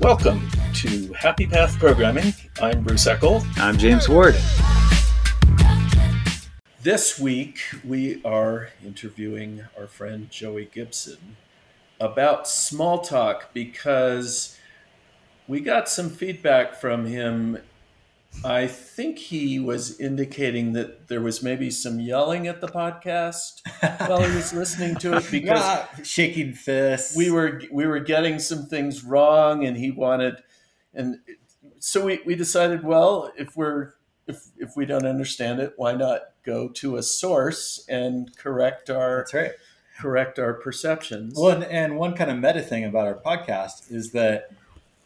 Welcome to Happy Path Programming. I'm Bruce Eckel. I'm James Ward. This week we are interviewing our friend Joey Gibson about Smalltalk because we got some feedback from him I think he was indicating that there was maybe some yelling at the podcast while he was listening to it because shaking fists. We were we were getting some things wrong, and he wanted, and so we, we decided, well, if we're if if we don't understand it, why not go to a source and correct our That's right. correct our perceptions. Well, and, and one kind of meta thing about our podcast is that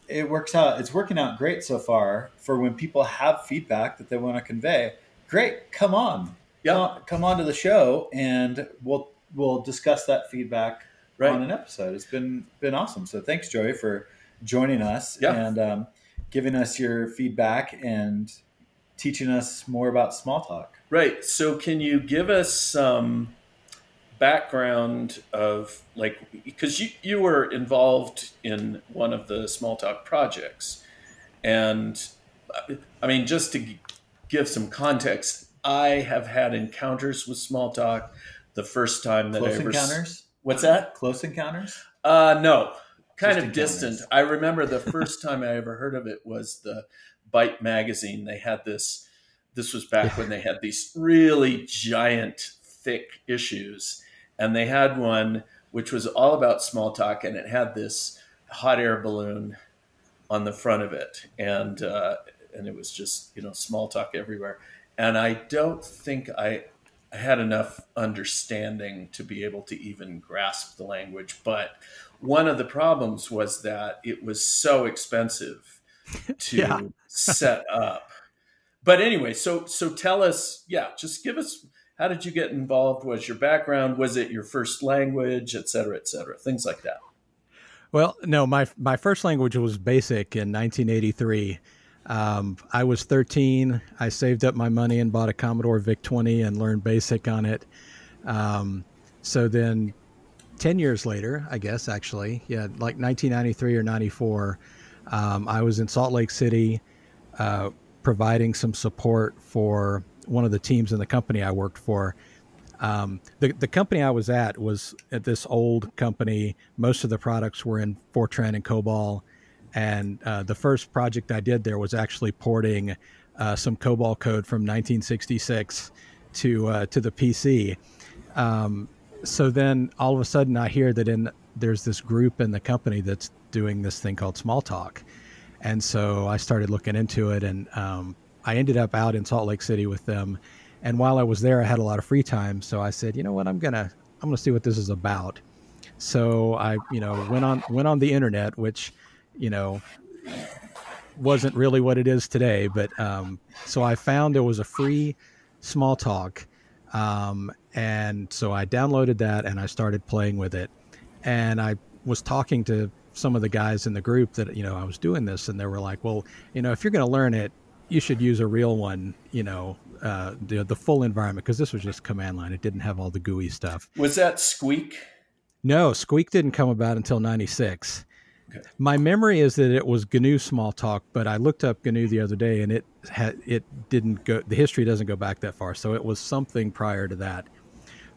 it works out. It's working out great so far for when people have feedback that they want to convey. Great, come on, yeah, come, come on to the show, and we'll we'll discuss that feedback right. on an episode. It's been been awesome. So thanks, Joey, for joining us yeah. and um, giving us your feedback and teaching us more about Smalltalk. Right. So, can you give us some background of like because you, you were involved in one of the Smalltalk projects. And i mean just to give some context i have had encounters with Smalltalk the first time that close i ever encounters? what's that? Close encounters? Uh no. Kind just of distant. I remember the first time i ever heard of it was the byte magazine. They had this this was back when they had these really giant thick issues and they had one which was all about Smalltalk, and it had this hot air balloon on the front of it, and uh, and it was just you know Smalltalk everywhere. And I don't think I had enough understanding to be able to even grasp the language. But one of the problems was that it was so expensive to set up. But anyway, so so tell us, yeah, just give us how did you get involved? Was your background? Was it your first language, et cetera, et cetera, things like that? Well, no, my my first language was BASIC in 1983. Um, I was 13. I saved up my money and bought a Commodore VIC 20 and learned BASIC on it. Um, so then, 10 years later, I guess actually, yeah, like 1993 or 94, um, I was in Salt Lake City, uh, providing some support for one of the teams in the company I worked for. Um, the the company I was at was at this old company. Most of the products were in Fortran and COBOL, and uh, the first project I did there was actually porting uh, some COBOL code from 1966 to uh, to the PC. Um, so then all of a sudden I hear that in there's this group in the company that's doing this thing called Smalltalk, and so I started looking into it and um, I ended up out in Salt Lake City with them, and while I was there, I had a lot of free time. So I said, you know what, I'm gonna I'm gonna see what this is about. So I, you know, went on went on the internet, which, you know, wasn't really what it is today. But um, so I found there was a free Smalltalk, um, and so I downloaded that and I started playing with it, and I was talking to some of the guys in the group that you know I was doing this, and they were like, "Well, you know, if you're going to learn it, you should use a real one, you know, uh, the the full environment because this was just command line. It didn't have all the GUI stuff. Was that Squeak? No, Squeak didn't come about until '96. Okay. My memory is that it was GNU Smalltalk, but I looked up GNU the other day and it had it didn't go. The history doesn't go back that far, so it was something prior to that.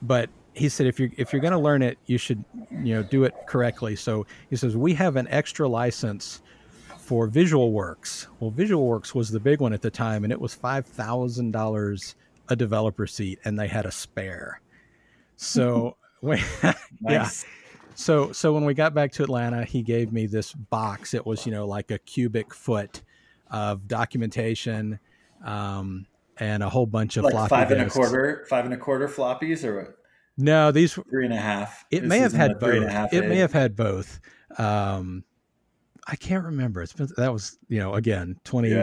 But he said if you're if you're going to learn it, you should you know do it correctly. So he says we have an extra license for VisualWorks. Well, VisualWorks was the big one at the time, and it was five thousand dollars a developer seat, and they had a spare. So, nice. yeah. So, so when we got back to Atlanta, he gave me this box. It was, you know, like a cubic foot of documentation, um, and a whole bunch of like floppy five and a quarter, five and a quarter floppies, or what? No, these three and a half. It this may have had both. It may have had both. Um, I can't remember. It's been that was you know again twenty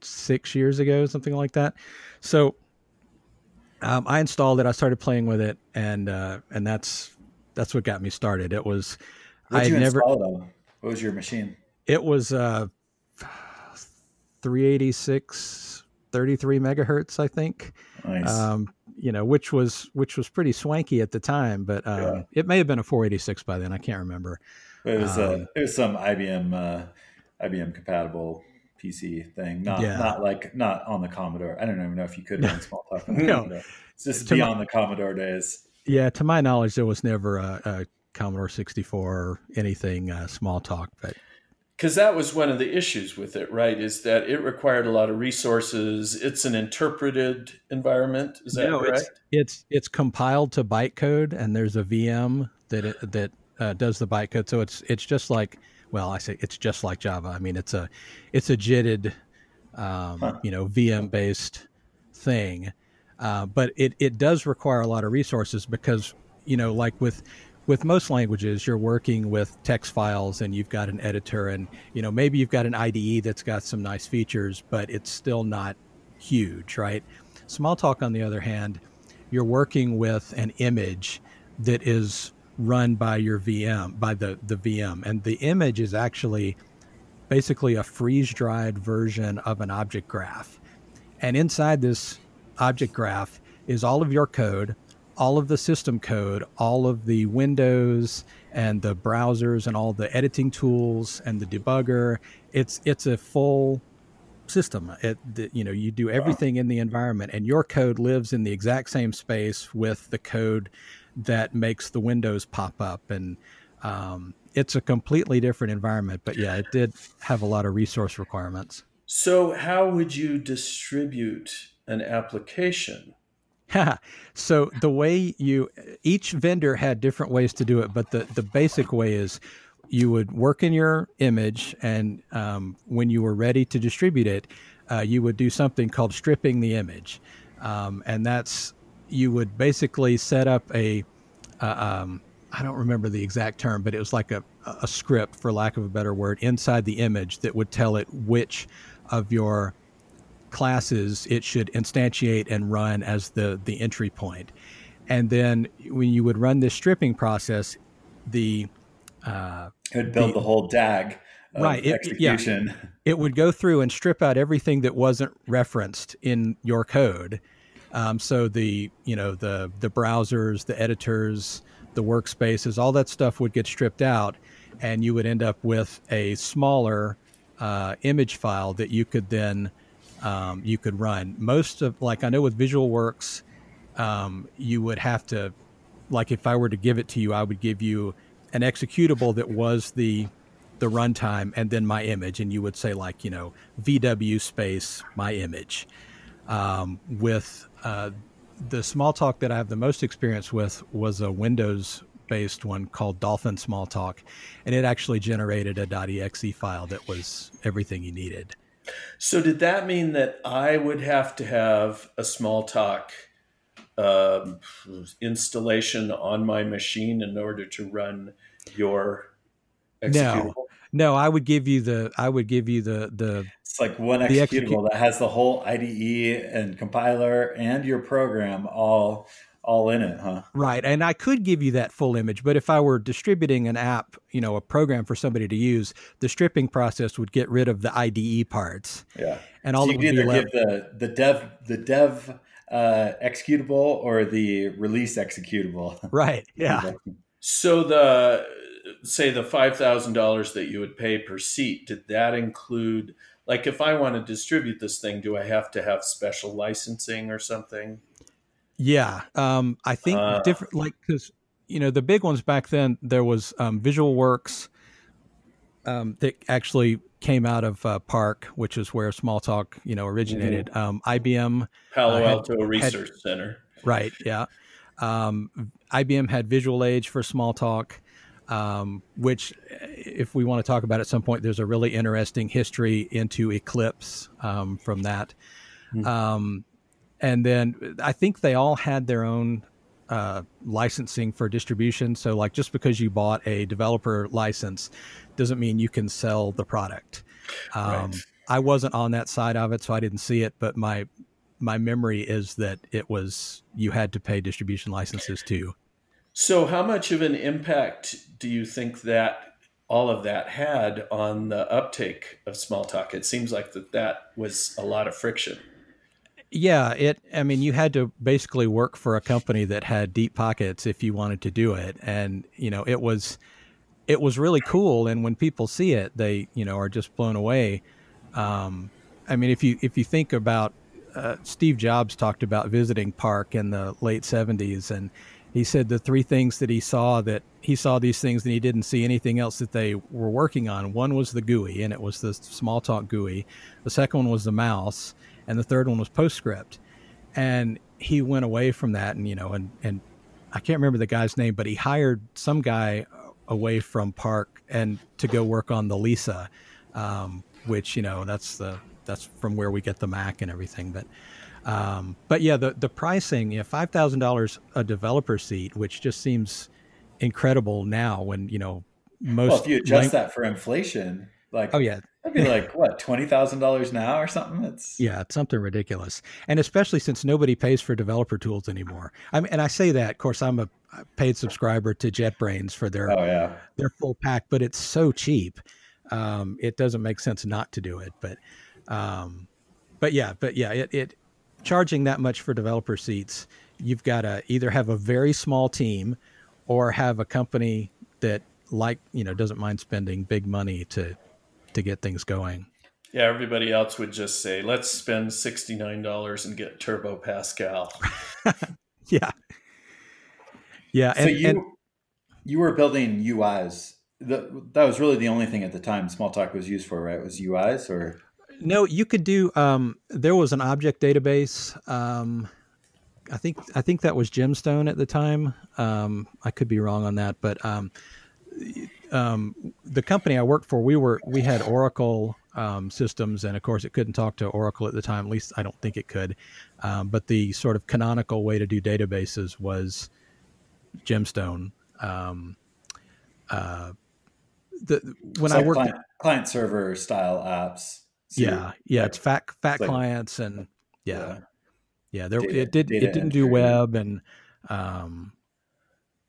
six yeah. years ago, something like that. So um, I installed it. I started playing with it, and uh, and that's that's what got me started. It was I never. Install, what was your machine? It was uh, 386, 33 megahertz, I think. Nice. Um, you know, which was which was pretty swanky at the time, but um, yeah. it may have been a 486 by then. I can't remember. It was uh, um, uh, it was some IBM uh, IBM compatible PC thing. Not Yeah. not like not on the Commodore. I don't even know if you could run Smalltalk on the No. Commodore. It's just To my- beyond the Commodore days. Yeah, to my knowledge, there was never a, a Commodore 64 or anything uh, Smalltalk, but because that was one of the issues with it, right? Is that it required a lot of resources. It's an interpreted environment. Is that No, correct? it's it's it's compiled to bytecode, and there's a VM that it, that uh, does the bytecode. So it's it's just like well, I say it's just like Java. I mean, it's a it's a JITted, um, Huh. you know, VM based thing, uh, but it it does require a lot of resources because you know, like with with most languages, you're working with text files and you've got an editor, and you know maybe you've got an IDE that's got some nice features, but it's still not huge, right? Smalltalk, on the other hand, you're working with an image that is run by your VM, by the, the VM. And the image is actually basically a freeze dried version of an object graph. And inside this object graph is all of your code, all of the system code, all of the windows and the browsers and all the editing tools and the debugger. It's it's a full system. It you know you do everything in the environment, and your code lives in the exact same space with the code that makes the windows pop up, and um, it's a completely different environment. But yeah, it did have a lot of resource requirements. So, how would you distribute an application? so the way you each vendor had different ways to do it, but the the basic way is you would work in your image, and um, when you were ready to distribute it, uh, you would do something called stripping the image, um, and that's you would basically set up a uh, um, I don't remember the exact term, but it was like a, a script, for lack of a better word, inside the image that would tell it which of your classes it should instantiate and run as the the entry point. And then when you would run this stripping process, the uh, It would build The- the, whole DAG of Right, it- yeah. execution. it would go through and strip out everything that wasn't referenced in your code. Um, so the you know the the browsers, the editors, the workspaces, all that stuff would get stripped out, and you would end up with a smaller uh, image file that you could then um, you could run. Most of like I know with VisualWorks, um, you would have to like if I were to give it to you, I would give you an executable that was the the runtime and then my image, and you would say like you know VW space my image. Um, with uh, the Smalltalk that I have the most experience with was a Windows based one called Dolphin Smalltalk, and it actually generated a .exe file that was everything you needed. So, did that mean that I would have to have a Smalltalk um, installation on my machine in order to run your executable? No, No, I would give you the I would give you the the It's like one executable that has the whole IDE and compiler and your program all all in it, huh? Right. And I could give you that full image, but if I were distributing an app, you know, a program for somebody to use, the stripping process would get rid of the IDE parts. Yeah. And all so you be either left. give the the dev the dev uh, executable or the release executable. Right. Yeah. So, the say the five thousand dollars that you would pay per seat, did that include? Like, if I want to distribute this thing, do I have to have special licensing or something? Yeah. Um, I think Uh. different, like, because, you know, the big ones back then, there was um, VisualWorks um, that actually came out of uh, PARC, which is where Smalltalk, you know, originated. Um, IBM Palo Uh, had- Alto Research Center. Right. Yeah. Um, IBM had VisualAge for Smalltalk, um, which, if we want to talk about at some point, there's a really interesting history into Eclipse um, from that. Um, and then I think they all had their own uh, licensing for distribution. So, like, just because you bought a developer license doesn't mean you can sell the product. Um, Right. I wasn't on that side of it, so I didn't see it. But my my memory is that it was you had to pay distribution licenses too. So, how much of an impact do you think that all of that had on the uptake of Smalltalk? It seems like that that was a lot of friction. Yeah, it. I mean, you had to basically work for a company that had deep pockets if you wanted to do it, and you know, it was it was really cool. And when people see it, they you know are just blown away. Um, I mean, if you if you think about uh, Steve Jobs talked about visiting PARC in the late '70s, and he said the three things that he saw that he saw these things and he didn't see anything else that they were working on. One was the GUI, and it was the Smalltalk GUI. The second one was the mouse, and the third one was PostScript. And he went away from that, and you know, and and I can't remember the guy's name, but he hired some guy away from PARC and to go work on the Lisa, um, which you know that's the that's from where we get the Mac and everything. But um, but yeah, the the pricing, yeah, five thousand dollars a developer seat, which just seems incredible now when you know most. Well, if you adjust that for inflation, like oh yeah, that'd be like what twenty thousand dollars now or something. It's yeah, it's something ridiculous, and especially since nobody pays for developer tools anymore. I mean, and I say that, of course, I'm a paid subscriber to JetBrains for their oh yeah their full pack, but it's so cheap. Um, it doesn't make sense not to do it, but um, but yeah, but yeah, it, it charging that much for developer seats, you've got to either have a very small team or have a company that like you know doesn't mind spending big money to to get things going. Yeah, everybody else would just say, "Let's spend sixty nine dollars and get Turbo Pascal." yeah, yeah. So and, you and, you were building UIs. The, that was really the only thing at the time Smalltalk was used for, right? It Was UIs or no, you could do. Um, there was an object database. Um, I think I think that was Gemstone at the time. Um, I could be wrong on that, but um, um, the company I worked for, we were we had Oracle um, systems, and of course, it couldn't talk to Oracle at the time. At least I don't think it could. but the sort of canonical way to do databases was Gemstone. Uh, the when I worked client, client server style apps so yeah, yeah, it's fat fat like, clients and yeah, yeah. yeah there data, it did it didn't do web and um,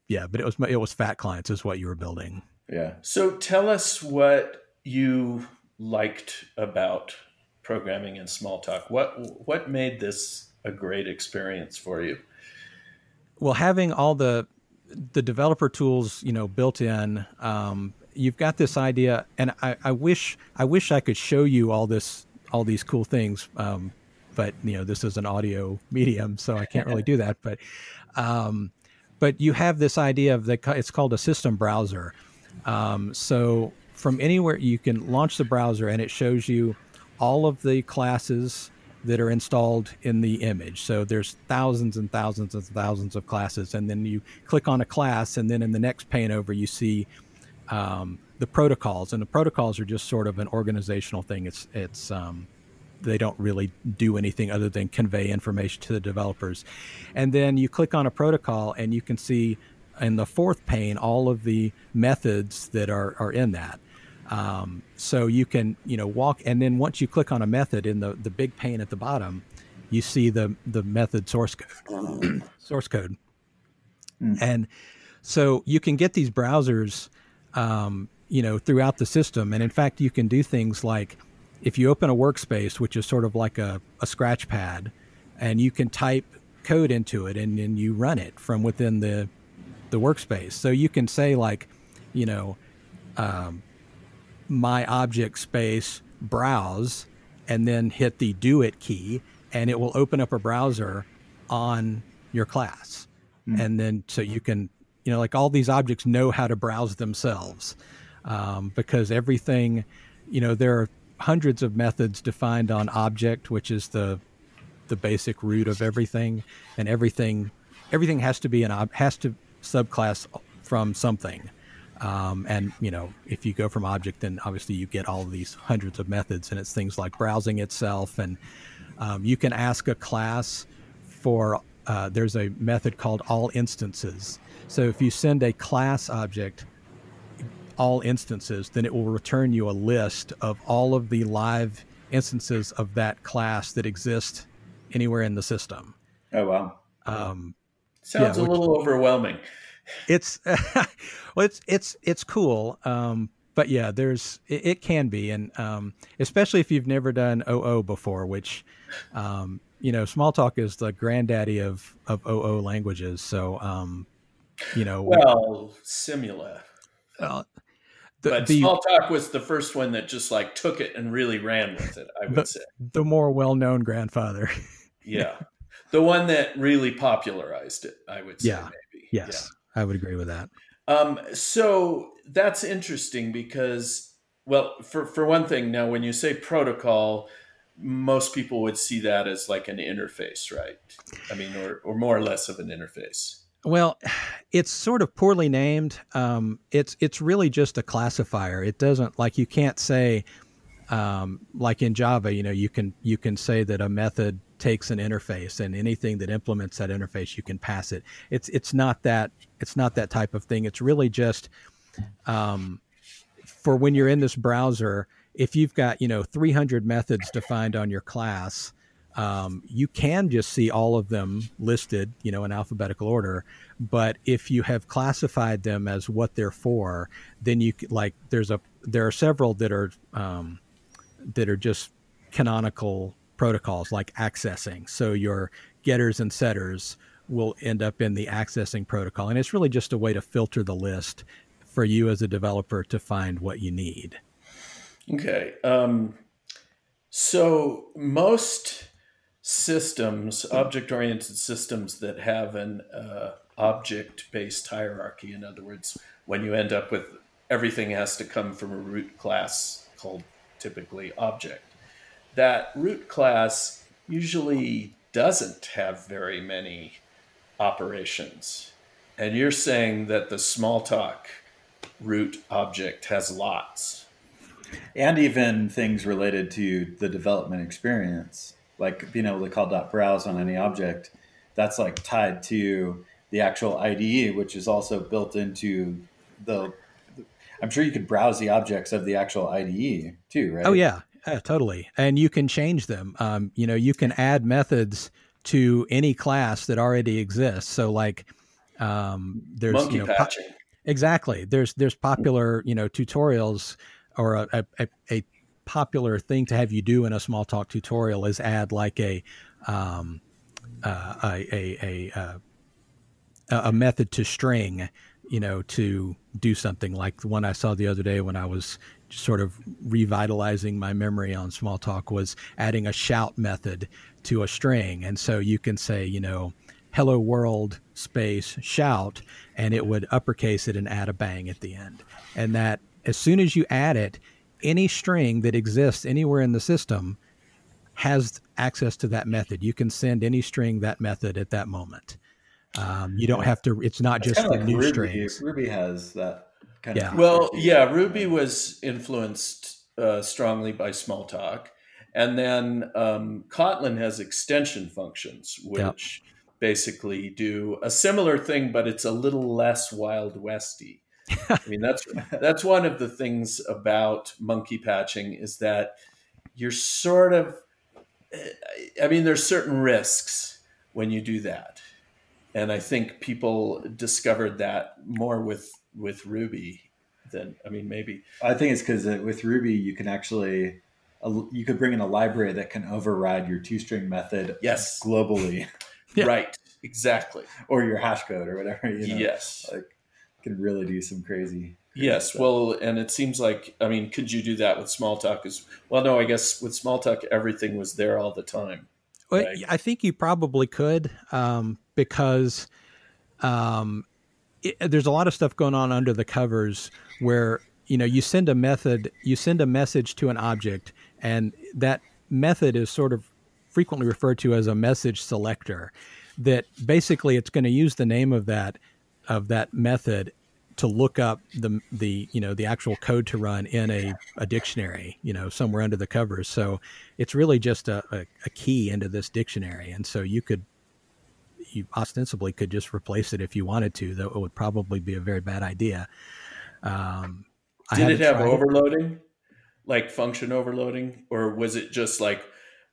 yeah, but it was it was fat clients is what you were building. Yeah. So tell us what you liked about programming in Smalltalk. What what made this a great experience for you? Well, having all the the developer tools, you know, built in, um, you've got this idea, and I, I, wish I wish I could show you all this all these cool things, um, but you know this is an audio medium, so I can't really do that. But um, but you have this idea of the it's called a system browser. Um, so from anywhere you can launch the browser, and it shows you all of the classes that are installed in the image. So there's thousands and thousands and thousands of classes, and then you click on a class, and then in the next pane over, you see um, the protocols, and the protocols are just sort of an organizational thing. It's it's um, they don't really do anything other than convey information to the developers. And then you click on a protocol, and you can see in the fourth pane all of the methods that are are in that. Um, so you can you know walk, and then once you click on a method in the the big pane at the bottom, you see the the method source code, source code, mm. and so you can get these browsers um, you know, throughout the system. And in fact, you can do things like if you open a workspace, which is sort of like a, a scratch pad, and you can type code into it and then you run it from within the the workspace. So you can say like, you know, um, my object space browse and then hit the do it key and it will open up a browser on your class. Mm. And then so you can you know, like all these objects know how to browse themselves um, because everything, you know, there are hundreds of methods defined on object, which is the the basic root of everything, and everything everything has to be an ob- has to subclass from something. Um, and you know, if you go from object, then obviously you get all of these hundreds of methods, and it's things like browsing itself, and um, you can ask a class for. Uh, there's a method called all instances, so if you send a class object all instances, then it will return you a list of all of the live instances of that class that exist anywhere in the system. Oh wow! Um, Sounds yeah, a little overwhelming. It's well, it's it's it's cool, um, but yeah, there's it, it can be, and um, especially if you've never done OO before, which um, you know, Smalltalk is the granddaddy of of OO languages. So um, you know well simula uh, The, but the, Smalltalk was the first one that just like took it and really ran with it. I would the, say the more well-known grandfather. yeah, the one that really popularized it. I would say. Yeah. Maybe. Yes, yeah. I would agree with that. Um, so that's interesting because, well, for for one thing, now when you say protocol, most people would see that as like an interface, right? I mean, or or more or less of an interface. Well, it's sort of poorly named. Um, it's it's really just a classifier. It doesn't like you can't say um, like in Java. You know, you can you can say that a method takes an interface, and anything that implements that interface, you can pass it. It's it's not that it's not that type of thing. It's really just um, for when you're in this browser. If you've got you know 300 methods defined on your class, um, you can just see all of them listed, you know, in alphabetical order. But if you have classified them as what they're for, then you like there's a there are several that are um, that are just canonical protocols like accessing. So your getters and setters will end up in the accessing protocol, and it's really just a way to filter the list for you as a developer to find what you need. Okay. Um, so most systems, object oriented systems that have an uh, object based hierarchy. In other words, when you end up with everything has to come from a root class called typically object. That root class usually doesn't have very many operations. And you're saying that the Smalltalk root object has lots. And even things related to the development experience like being able to call dot browse on any object, that's like tied to the actual IDE, which is also built into the. I'm sure you could browse the objects of the actual IDE too, right? Oh yeah, yeah totally. And you can change them. Um, you know, you can add methods to any class that already exists. So like, um, there's monkey you know, patching. Po- exactly. There's there's popular you know tutorials or a, a, a popular thing to have you do in a Smalltalk tutorial is add like a um, uh, a, a, a, uh, a, method to string, you know, to do something like the one I saw the other day when I was sort of revitalizing my memory on Smalltalk was adding a shout method to a string. And so you can say, you know, hello world space shout, and it would uppercase it and add a bang at the end. And that as soon as you add it, any string that exists anywhere in the system has access to that method. You can send any string that method at that moment. Um, you don't have to. It's not just the like new Ruby. strings. Ruby has that kind yeah. of. Well, yeah, Ruby was influenced uh, strongly by Smalltalk, and then um, Kotlin has extension functions, which yep. basically do a similar thing, but it's a little less wild westy. I mean, that's that's one of the things about monkey patching is that you're sort of, I mean, there's certain risks when you do that, and I think people discovered that more with with Ruby than I mean, maybe. I think it's because uh, with Ruby you can actually you could bring in a library that can override your toString method yes globally yeah. right exactly or your hash code or whatever you know? yes like can really do some crazy. crazy yes, stuff. well, and it seems like I mean, could you do that with Smalltalk? As well, no, I guess with Smalltalk, everything was there all the time. Well, right? I think you probably could um, because um, it, there's a lot of stuff going on under the covers where you know you send a method, you send a message to an object, and that method is sort of frequently referred to as a message selector. That basically it's going to use the name of that of that method to look up the the you know the actual code to run in a, a dictionary you know somewhere under the covers so it's really just a, a, a, key into this dictionary and so you could you ostensibly could just replace it if you wanted to though it would probably be a very bad idea um, did it have overloading it. like function overloading or was it just like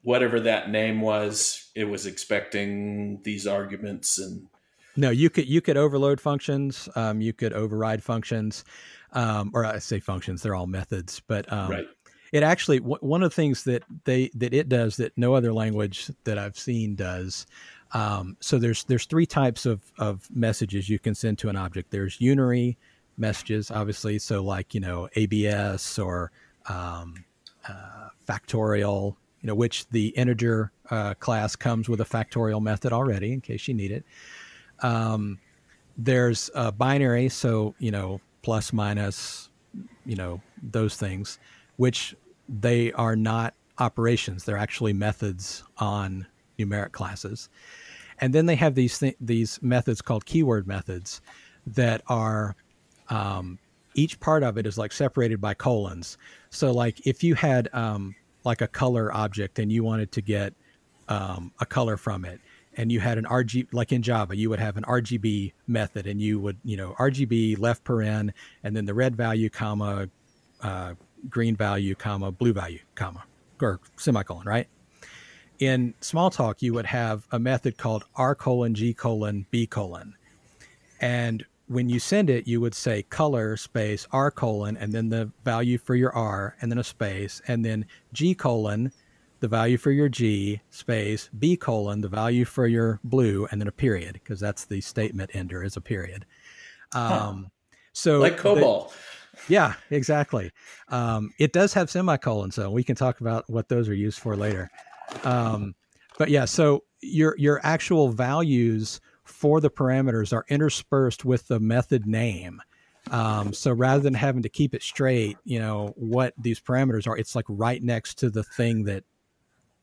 whatever that name was it was expecting these arguments and no, you could you could overload functions. Um, you could override functions, um, or I say functions. They're all methods, but um, right. it actually w- one of the things that they that it does that no other language that I've seen does. Um, so there's there's three types of of messages you can send to an object. There's unary, messages, obviously. So, like, you know, ABS or um, uh, factorial, you know, which the integer uh, class comes with a factorial method already in case you need it. Um, there's a binary, so, you know, plus, minus, you know, those things, which they are not operations. They're actually methods on numeric classes. And then they have these th- these methods called keyword methods that are um, each part of it is like separated by colons. So like if you had um, like a color object and you wanted to get um, a color from it, and you had an RG like in Java, you would have an RGB method, and you would you know RGB left paren, and then the red value comma, uh, green value comma, blue value comma, or semicolon, right? In Smalltalk, you would have a method called R colon G colon B colon. And when you send it, you would say color space R colon and then the value for your R and then a space and then G colon, the value for your G space B colon, the value for your blue and then a period because that's the statement ender is a period. Um, huh. So like COBOL. The, yeah, exactly. Um, it does have semicolons, so we can talk about what those are used for later. Um, but yeah, so your your actual values for the parameters are interspersed with the method name. Um, so rather than having to keep it straight, you know what these parameters are, it's like right next to the thing that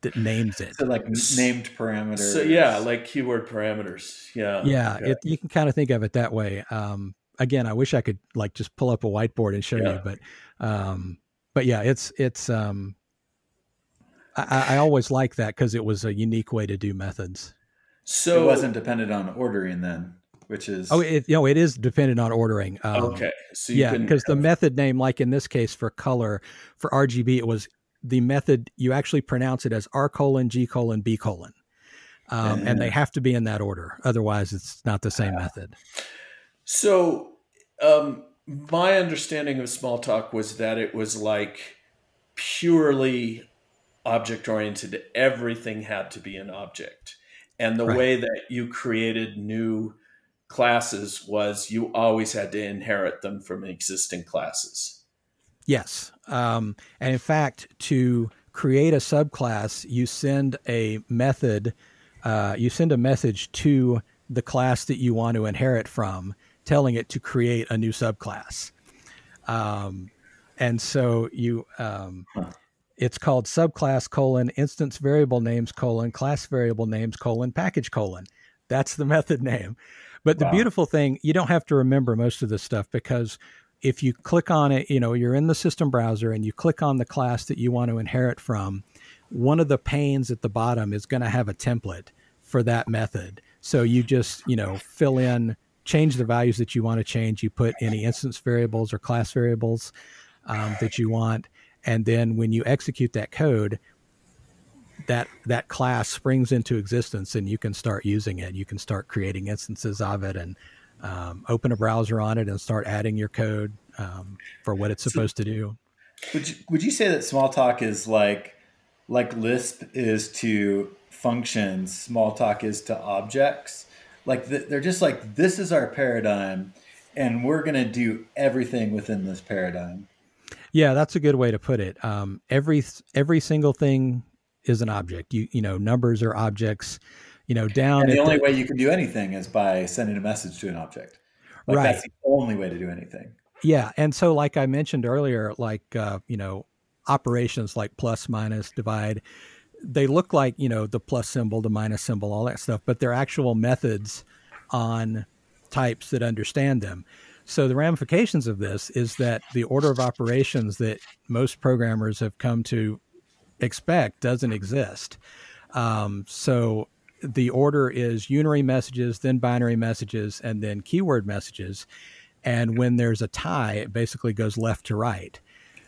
that names it. So like named parameters. So yeah, like keyword parameters. Yeah. Yeah, okay. it, you can kind of think of it that way. Um, again, I wish I could like just pull up a whiteboard and show yeah. you, but um, but yeah, it's it's um, I, I always like that because it was a unique way to do methods. So it wasn't dependent on ordering then, which is oh, it, you know, it is dependent on ordering. Um, okay, so yeah, because the method name, like in this case for color, for RGB, it was the method you actually pronounce it as R colon G colon B colon, um, and they have to be in that order. Otherwise, it's not the same uh, method. So, um, my understanding of Smalltalk was that it was like purely object oriented, everything had to be an object. And the right. way that you created new classes was you always had to inherit them from existing classes. Yes. Um, and in fact, to create a subclass, you send a method, uh, you send a message to the class that you want to inherit from, telling it to create a new subclass. Um, and so you, um, huh it's called subclass colon instance variable names colon class variable names colon package colon. That's the method name. But the wow. beautiful thing, you don't have to remember most of this stuff because if you click on it, you know, you're in the system browser and you click on the class that you want to inherit from, one of the panes at the bottom is going to have a template for that method. So you just, you know, fill in, change the values that you want to change. You put any instance variables or class variables um, that you want and then when you execute that code that that class springs into existence and you can start using it. You can start creating instances of it and um, open a browser on it and start adding your code um, for what it's supposed so, to do. Would you, would you say that smalltalk is like like lisp is to functions smalltalk is to objects? Like the, they're just like this is our paradigm and we're going to do everything within this paradigm yeah, that's a good way to put it. Um, every every single thing is an object. You you know, numbers are objects. You know, down. And the only the, way you can do anything is by sending a message to an object. Like right. That's the only way to do anything. Yeah, and so like I mentioned earlier, like uh, you know, operations like plus, minus, divide, they look like you know the plus symbol, the minus symbol, all that stuff, but they're actual methods on types that understand them. So the ramifications of this is that the order of operations that most programmers have come to expect doesn't exist. Um, so the order is unary messages, then binary messages, and then keyword messages. And when there's a tie, it basically goes left to right.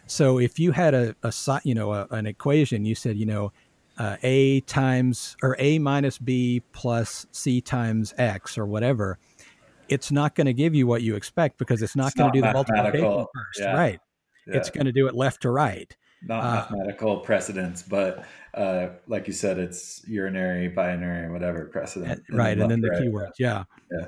So if you had a, a you know a, an equation, you said you know uh, a times or a minus b plus c times x or whatever it's not going to give you what you expect because it's not going to do the multiplication first, yeah. right? Yeah. It's going to do it left to right. Not uh, mathematical precedence, but uh, like you said, it's unary, binary, whatever precedent. right, and then the keywords, yeah. Yeah.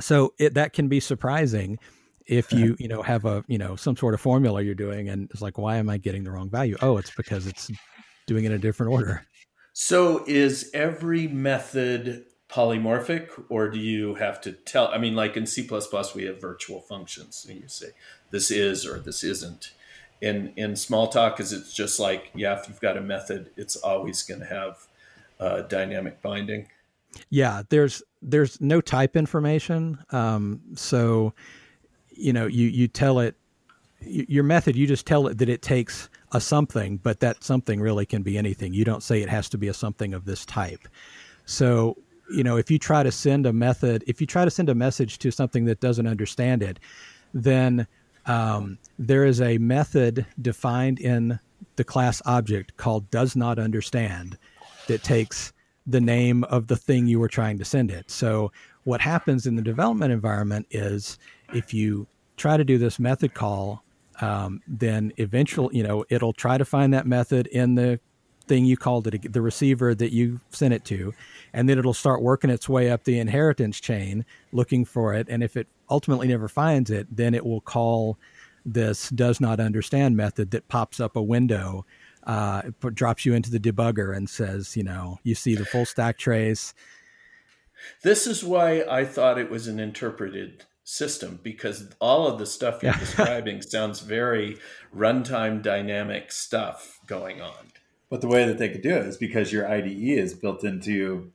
So it, that can be surprising. if you you know have a you know some sort of formula you're doing and it's like why am i getting the wrong value oh it's because it's doing it in a different order so is every method polymorphic or do you have to tell i mean like in c++ we have virtual functions and you say this is or this isn't. In in smalltalk is it's just like yeah if you've got a method it's always going to have uh, dynamic binding. Yeah there's there's no type information um, so you know you you tell it your method you just tell it that it takes a something but that something really can be anything. You don't say it has to be a something of this type. So you know if you try to send a method if you try to send a message to something that doesn't understand it then um, there is a method defined in the class object called does not understand that takes the name of the thing you were trying to send it. So what happens in the development environment is if you try to do this method call, um, then eventually, you know, it'll try to find that method in the thing you called it, the receiver that you sent it to, and then it'll start working its way up the inheritance chain looking for it. And if it ultimately never finds it, then it will call this does not understand method that pops up a window, uh, drops you into the debugger and says, you know, you see the full stack trace. This is why I thought it was an interpreted system because all of the stuff you're describing sounds very runtime dynamic stuff going on. But the way that they could do it is because your IDE is built into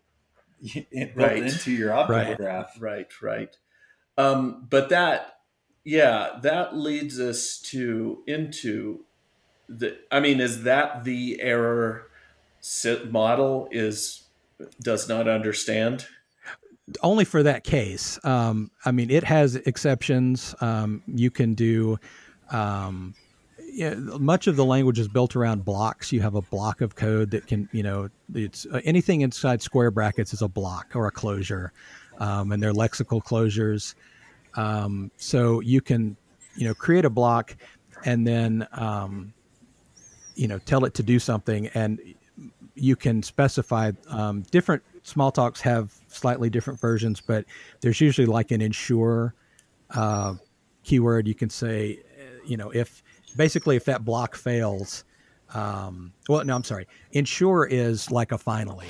built right. into your object right. graph. Right, right. Um, but that, yeah, that leads us to into the. I mean, is that the error model? Is does not understand? Only for that case. Um, I mean, it has exceptions. Um, you can do. Um, yeah, much of the language is built around blocks. You have a block of code that can, you know, it's uh, anything inside square brackets is a block or a closure, um, and they're lexical closures. Um, so you can, you know, create a block and then, um, you know, tell it to do something, and you can specify um, different. Smalltalks have slightly different versions, but there's usually like an ensure uh, keyword. You can say, you know, if basically if that block fails, um, well, no, I'm sorry. Ensure is like a finally.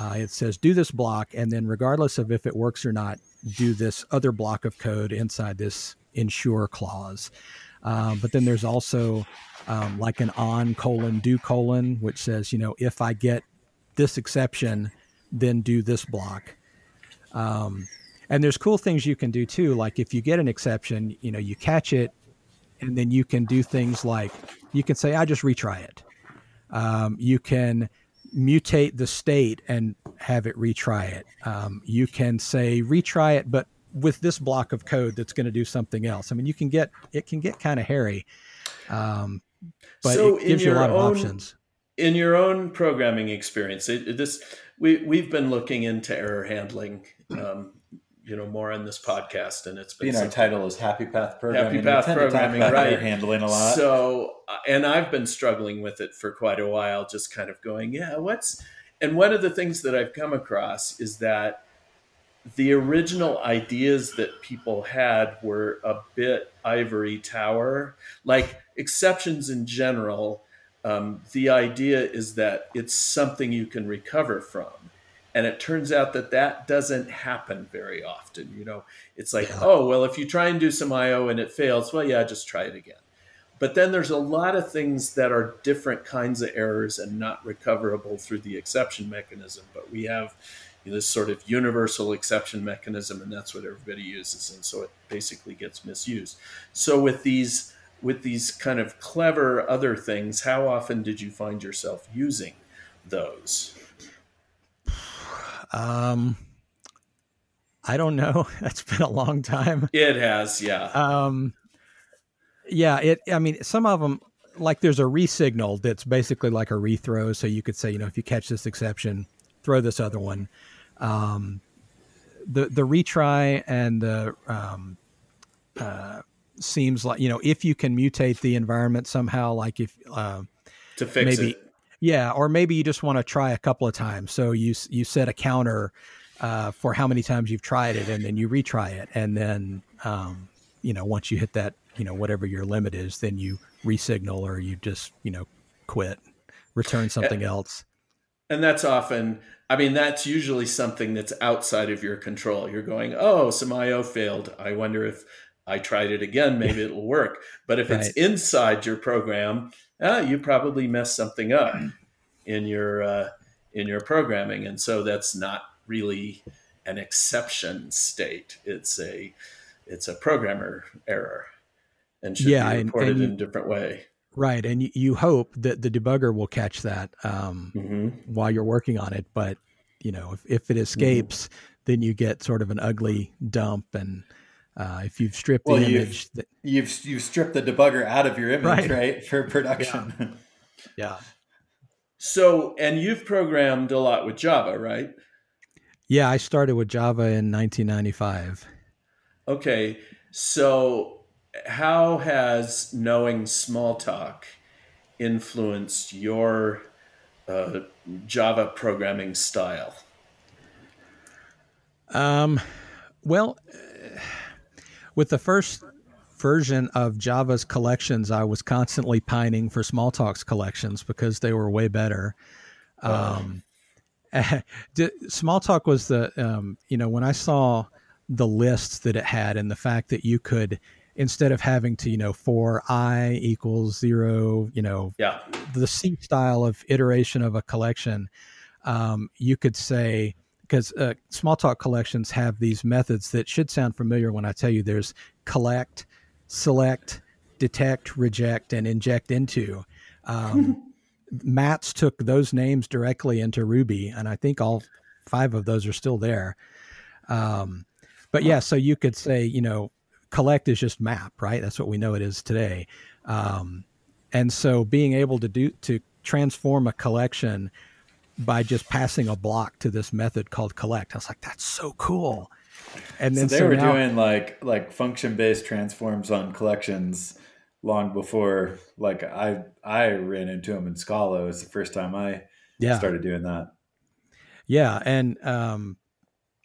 Uh, it says do this block, and then regardless of if it works or not, do this other block of code inside this ensure clause. Uh, but then there's also um, like an on colon do colon, which says, you know, if I get this exception, then do this block. Um, and there's cool things you can do too. Like if you get an exception, you know, you catch it, and then you can do things like you can say, I just retry it. Um, you can mutate the state and have it retry it. Um, you can say retry it, but with this block of code that's going to do something else. I mean, you can get it can get kind of hairy, um, but so it gives you a lot own, of options. In your own programming experience, it, this we we've been looking into error handling um, you know more on this podcast, and it's been. our title is Happy Path Programming. Happy Path Programming, right? Handling a lot. So, uh, and I've been struggling with it for quite a while, just kind of going, yeah, what's. And one of the things that I've come across is that the original ideas that people had were a bit ivory tower, like exceptions in general. Um, the idea is that it's something you can recover from and it turns out that that doesn't happen very often you know? It's like yeah. oh well if you try and do some io and it fails well yeah just try it again. But then there's a lot of things that are different kinds of errors and not recoverable through the exception mechanism but we have you know, this sort of universal exception mechanism and that's what everybody uses and so it basically gets misused. So with these with these kind of clever other things how often did you find yourself using those um, I don't know. That's been a long time. It has, yeah. Um, yeah. It. I mean, some of them, like there's a resignal that's basically like a rethrow. So you could say, you know, if you catch this exception, throw this other one. Um, the the retry and the um, uh, seems like you know if you can mutate the environment somehow, like if uh, to fix maybe, it yeah, or maybe you just want to try a couple of times. So you you set a counter uh, for how many times you've tried it, and then you retry it, and then um, you know, once you hit that, you know, whatever your limit is, then you resignal or you just, you know, quit, return something else. And that's often, I mean, that's usually something that's outside of your control. You're going, oh, some IO failed. I wonder if I tried it again, maybe it'll work. But if right. it's inside your program, ah, you probably messed something up in your uh, in your programming, and so that's not really an exception state. It's a it's a programmer error, and should yeah, be reported and, and in a different way. Right, and you, you, hope that the debugger will catch that um, mm-hmm. while you're working on it. But you know, if, if it mm-hmm. escapes, mm-hmm. then you get sort of an ugly dump and uh, if you've stripped well, the image, you've, that, you've you've stripped the debugger out of your image, right, right for production. Yeah. yeah. So, and you've programmed a lot with Java, right? Yeah, I started with Java in 1995. Okay, so how has knowing Smalltalk influenced your uh, Java programming style? Um, well with the first version of Java's collections, I was constantly pining for Smalltalk's collections because they were way better. Um, Smalltalk was the, um, you know, when I saw the lists that it had and the fact that you could, instead of having to, you know, for i equals zero, you know, yeah, the C style of iteration of a collection, um, you could say, because uh, Smalltalk collections have these methods that should sound familiar when I tell you there's collect, select, detect, reject, and inject into. Um, Matz took those names directly into Ruby, and I think all five of those are still there. Um, but yeah, so you could say, you know, collect is just map, right? That's what we know it is today. Um, and so being able to do to transform a collection by just passing a block to this method called collect. I was like, that's so cool. And then so they so were now, doing like like function based transforms on collections long before like I I ran into them in Scala. It was the first time I yeah. started doing that. Yeah, and um,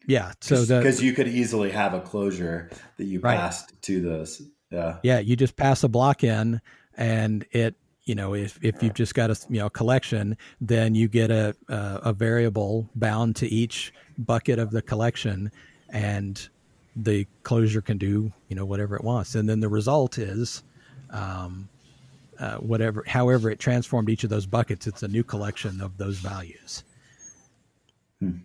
yeah, so because you could easily have a closure that you right. passed to those. Yeah, yeah, you just pass a block in, and it you know if, if you've just got a you know collection then you get a, a, a variable bound to each bucket of the collection and the closure can do you know whatever it wants. And then the result is um, uh, whatever however it transformed each of those buckets it's a new collection of those values. Hmm.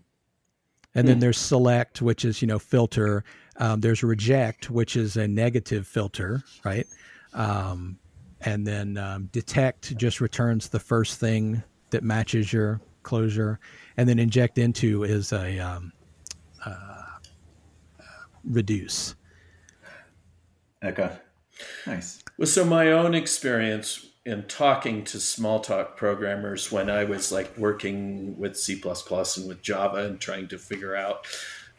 and hmm. then there's select which is you know filter. Um, there's reject which is a negative filter right? Um, and then um, detect just returns the first thing that matches your closure, and then inject into is a um, uh, reduce. Okay, nice. Well, so my own experience in talking to Smalltalk programmers when I was like working with C++ and with Java and trying to figure out,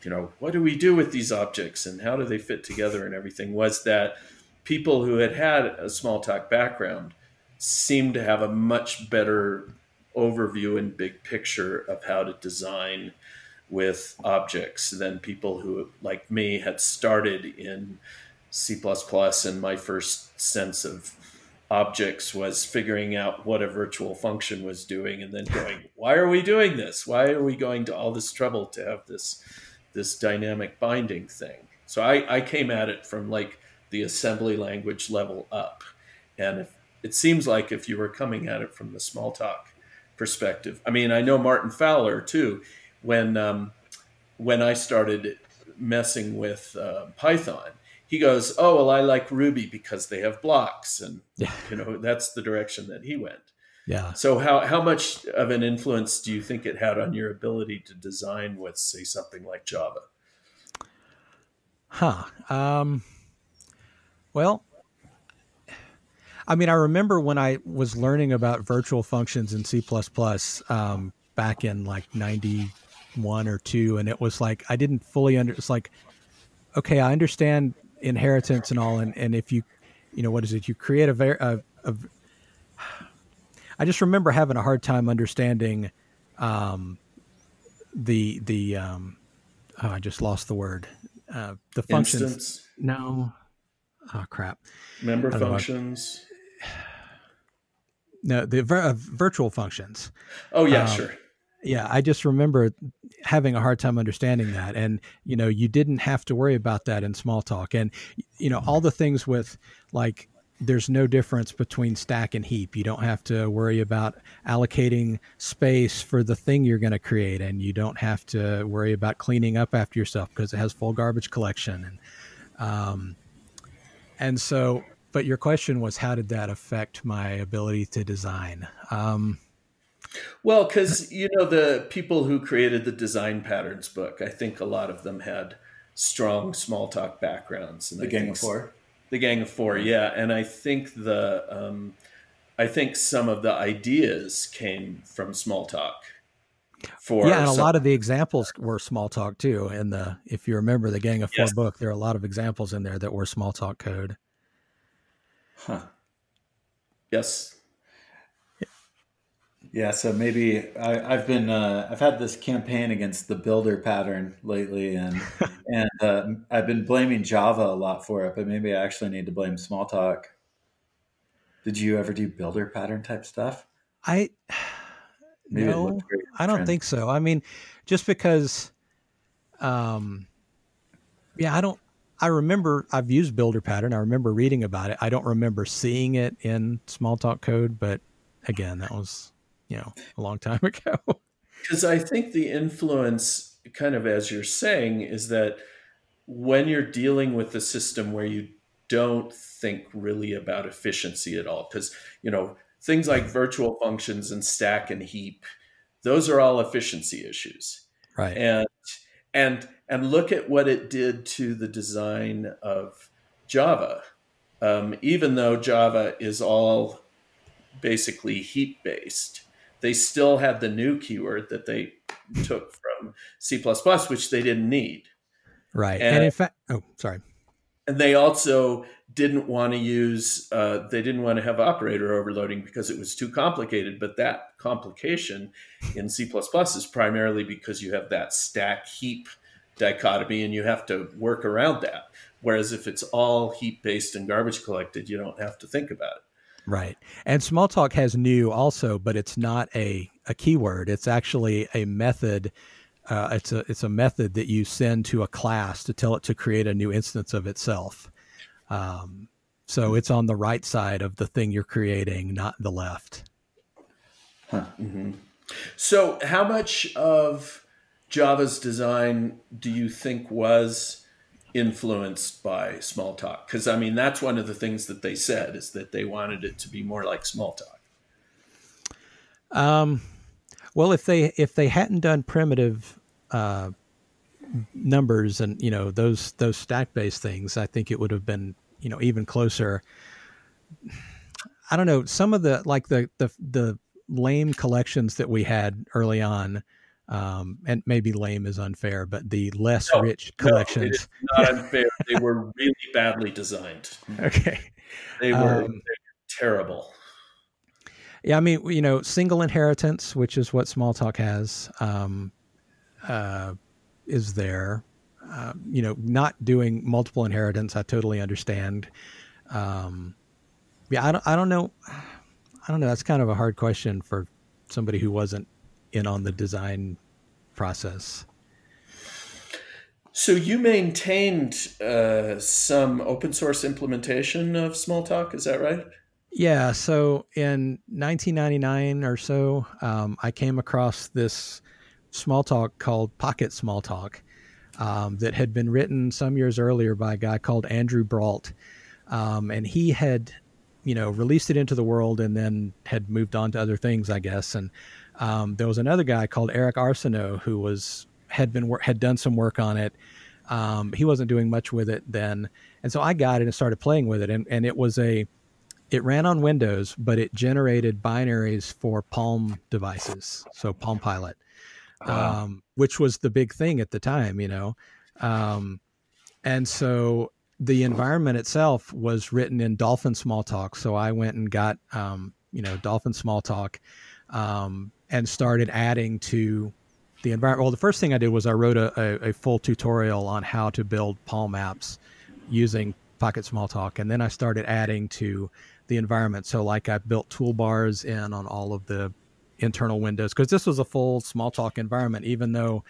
you know, what do we do with these objects and how do they fit together and everything was that people who had had a Smalltalk background seemed to have a much better overview and big picture of how to design with objects than people who, like me, had started in C++. And my first sense of objects was figuring out what a virtual function was doing and then going, why are we doing this? Why are we going to all this trouble to have this, this dynamic binding thing? So I, I came at it from like the assembly language level up. And if, it seems like if you were coming at it from the Smalltalk perspective, I mean, I know Martin Fowler too. When um, when I started messing with uh, Python, he goes, "Oh well, I like Ruby because they have blocks," and yeah. you know that's the direction that he went. Yeah. So how how much of an influence do you think it had on your ability to design with, say, something like Java? Huh. Um, well, I mean, I remember when I was learning about virtual functions in C um, back in like 91 or 2, and it was like, I didn't fully under, it's like, okay, I understand inheritance and all. And, and if you, you know, what is it? You create a, very, a, a I just remember having a hard time understanding um, the, the, um, oh, I just lost the word. Uh, the functions. Instance. No, oh crap. Member functions. No, the uh, virtual functions. Oh yeah, um, sure. Yeah, I just remember having a hard time understanding that, and you know, you didn't have to worry about that in Smalltalk, and you know, all the things with like there's no difference between stack and heap. You don't have to worry about allocating space for the thing you're going to create, and you don't have to worry about cleaning up after yourself because it has full garbage collection. And um, and so, but your question was, how did that affect my ability to design? Um, well, because you know the people who created the design patterns book, I think a lot of them had strong Smalltalk backgrounds. And the I Gang of Four. The Gang of Four, yeah, and I think the um, I think some of the ideas came from Smalltalk. For yeah, and some- a lot of the examples were Smalltalk too. And the if you remember the Gang of Four yes. book, there are a lot of examples in there that were Smalltalk code. Huh. Yes, yeah, so maybe I, have been uh, I've had this campaign against the builder pattern lately, and and uh, I've been blaming Java a lot for it, but maybe I actually need to blame Smalltalk. Did you ever do builder pattern type stuff? I maybe no, I don't think so. I mean, just because, um, yeah, I don't. I remember I've used builder pattern. I remember reading about it. I don't remember seeing it in Smalltalk code, but again, that was you know a long time ago because i think the influence kind of as you're saying is that when you're dealing with a system where you don't think really about efficiency at all because you know things like virtual functions and stack and heap those are all efficiency issues right and and and look at what it did to the design of java um, even though java is all basically heap based they still had the new keyword that they took from C++, which they didn't need. Right. And, and in fact, oh, sorry. And they also didn't want to use, uh, they didn't want to have operator overloading because it was too complicated. But that complication in C is primarily because you have that stack heap dichotomy and you have to work around that. Whereas if it's all heap based and garbage collected, you don't have to think about it. Right. And Smalltalk has new also, but it's not a, a keyword. It's actually a method. Uh, it's a it's a method that you send to a class to tell it to create a new instance of itself. Um, so it's on the right side of the thing you're creating, not the left. Huh. Mm-hmm. So, how much of Java's design do you think was influenced by Smalltalk because i mean that's one of the things that they said is that they wanted it to be more like Smalltalk um, well if they if they hadn't done primitive uh, numbers and you know those those stack based things i think it would have been you know even closer i don't know some of the like the the the lame collections that we had early on um, and maybe lame is unfair, but the less no, rich collections. No, not unfair. they were really badly designed. Okay. They were, um, they were terrible. Yeah, I mean, you know, single inheritance, which is what Smalltalk has, um, uh, is there. Uh, you know, not doing multiple inheritance, I totally understand. Um, yeah, I don't, I don't know. I don't know. That's kind of a hard question for somebody who wasn't in on the design process. So you maintained uh, some open source implementation of Smalltalk, is that right? Yeah. So in 1999 or so, um, I came across this Smalltalk called Pocket Smalltalk um, that had been written some years earlier by a guy called Andrew Brault, um, and he had, you know, released it into the world and then had moved on to other things, I guess, and um, there was another guy called Eric Arsenault who was had been had done some work on it. Um, he wasn't doing much with it then, and so I got it and started playing with it, and and it was a it ran on Windows, but it generated binaries for Palm devices, so Palm Pilot, um, which was the big thing at the time, you know. Um, and so the environment itself was written in Dolphin Smalltalk. So I went and got, um, you know, Dolphin Smalltalk, um, and started adding to the environment. Well, the first thing I did was I wrote a, a, a full tutorial on how to build Palm apps using Pocket Smalltalk, and then I started adding to the environment. So, like, I built toolbars in on all of the internal windows because this was a full Smalltalk environment. Even though,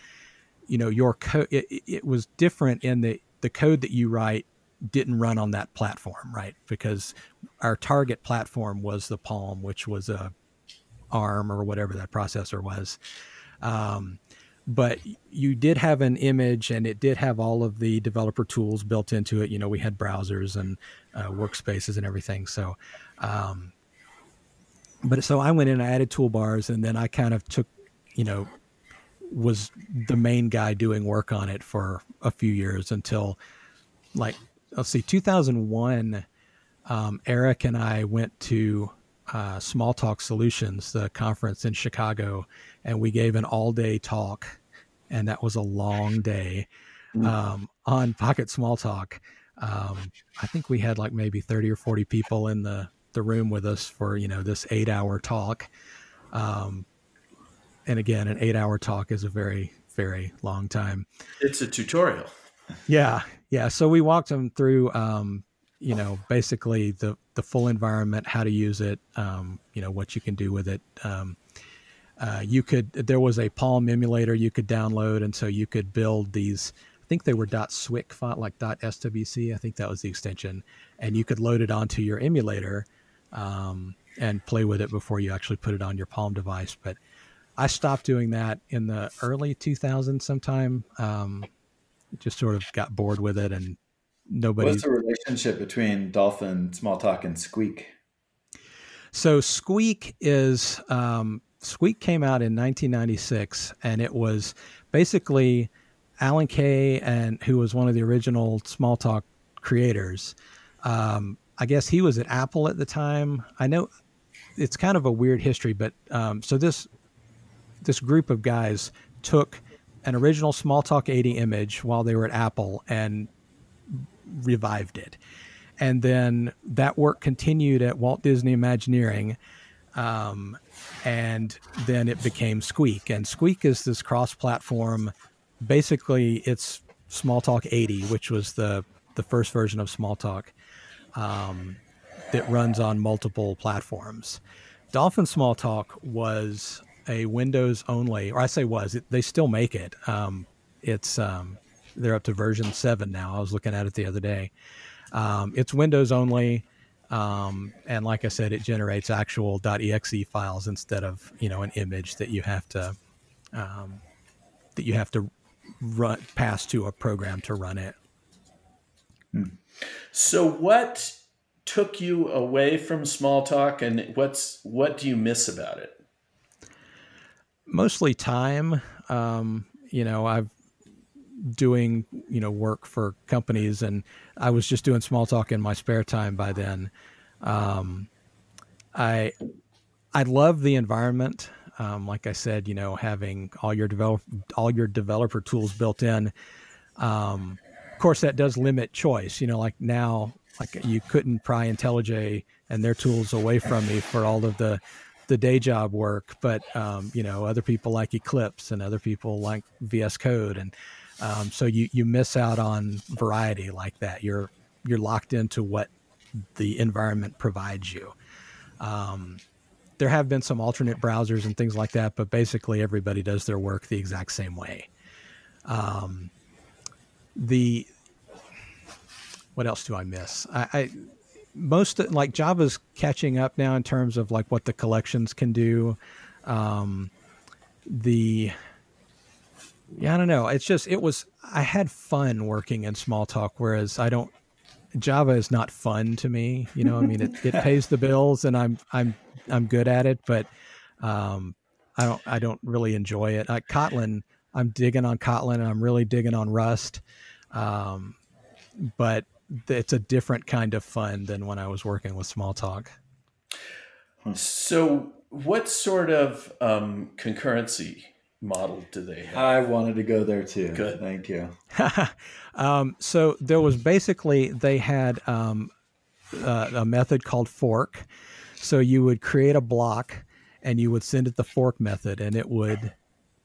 you know, your code it, it was different in the the code that you write didn't run on that platform, right? Because our target platform was the Palm, which was a ARM or whatever that processor was. Um, but you did have an image and it did have all of the developer tools built into it. You know, we had browsers and uh, workspaces and everything. So, um, but so I went in, I added toolbars, and then I kind of took, you know, was the main guy doing work on it for a few years until like, let's see, 2001. Um, Eric and I went to uh, Smalltalk Solutions, the conference in Chicago, and we gave an all day talk and that was a long day mm. um, on Pocket Smalltalk. Um, I think we had like maybe 30 or 40 people in the, the room with us for, you know, this eight hour talk. Um, and again, an eight hour talk is a very, very long time. It's a tutorial. Yeah. Yeah. So we walked them through, um, you know, basically the, the full environment, how to use it, um, you know, what you can do with it. Um, uh, you could there was a Palm emulator you could download, and so you could build these. I think they were .swic font, like .swc. I think that was the extension, and you could load it onto your emulator um, and play with it before you actually put it on your Palm device. But I stopped doing that in the early 2000s sometime. Um, just sort of got bored with it, and nobody. What's the relationship between Dolphin, Smalltalk, and Squeak? So Squeak is um, Squeak came out in 1996, and it was basically Alan Kay and who was one of the original Smalltalk creators. Um, I guess he was at Apple at the time. I know it's kind of a weird history, but um, so this this group of guys took an original Smalltalk 80 image while they were at Apple and revived it. And then that work continued at Walt Disney Imagineering. Um, and then it became Squeak. And Squeak is this cross-platform. Basically, it's Smalltalk 80, which was the the first version of Smalltalk um, that runs on multiple platforms. Dolphin Smalltalk was a Windows only, or I say was, it, they still make it. Um, it's um, they're up to version seven now. I was looking at it the other day. Um, it's Windows only. Um, and like I said, it generates actual .exe files instead of you know an image that you have to um, that you have to run pass to a program to run it. Hmm. So what took you away from Smalltalk and what's what do you miss about it? Mostly time. Um, you know, I've doing you know work for companies and i was just doing Smalltalk in my spare time by then um, i i love the environment um, like i said you know having all your develop all your developer tools built in um, of course that does limit choice you know like now like you couldn't pry IntelliJ and their tools away from me for all of the the day job work, but um, you know other people like Eclipse and other people like VS Code, and um, so you you miss out on variety like that. You're you're locked into what the environment provides you. Um, there have been some alternate browsers and things like that, but basically everybody does their work the exact same way. Um, the what else do I miss? I, I most like Java's catching up now in terms of like what the collections can do. Um, the yeah, I don't know. It's just it was I had fun working in Smalltalk, whereas I don't. Java is not fun to me. You know, I mean, it, it pays the bills, and I'm I'm I'm good at it, but um, I don't I don't really enjoy it. I, Kotlin, I'm digging on Kotlin, and I'm really digging on Rust, um, but it's a different kind of fun than when I was working with Smalltalk. So, what sort of um, concurrency model do they have? I wanted to go there too. Good. Thank you. um, so there was basically, they had um, uh, a method called fork. So you would create a block and you would send it the fork method and it would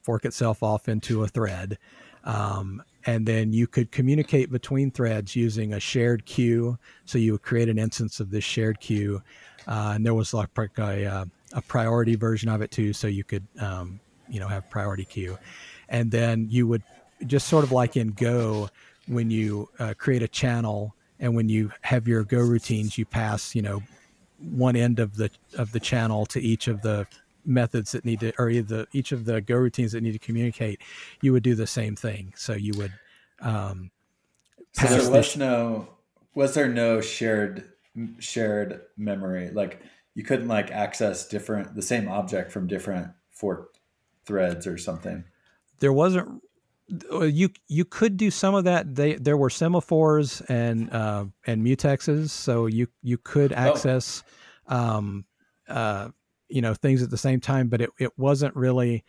fork itself off into a thread. Um, and then you could communicate between threads using a shared queue. So you would create an instance of this shared queue, uh, and there was like a, a, priority version of it too, so you could um, you know have priority queue, and then you would just sort of like in Go when you uh, create a channel and when you have your Go routines, you pass you know one end of the of the channel to each of the methods that need to, or the each of the Go routines that need to communicate, you would do the same thing. So you would. Um, so there was the, no, was there no shared shared memory? Like you couldn't like access different the same object from different forked threads or something. There wasn't. You you could do some of that. They there were semaphores and uh, and mutexes, so you you could oh. access. Oh. Um, uh, you know things at the same time but it, it wasn't really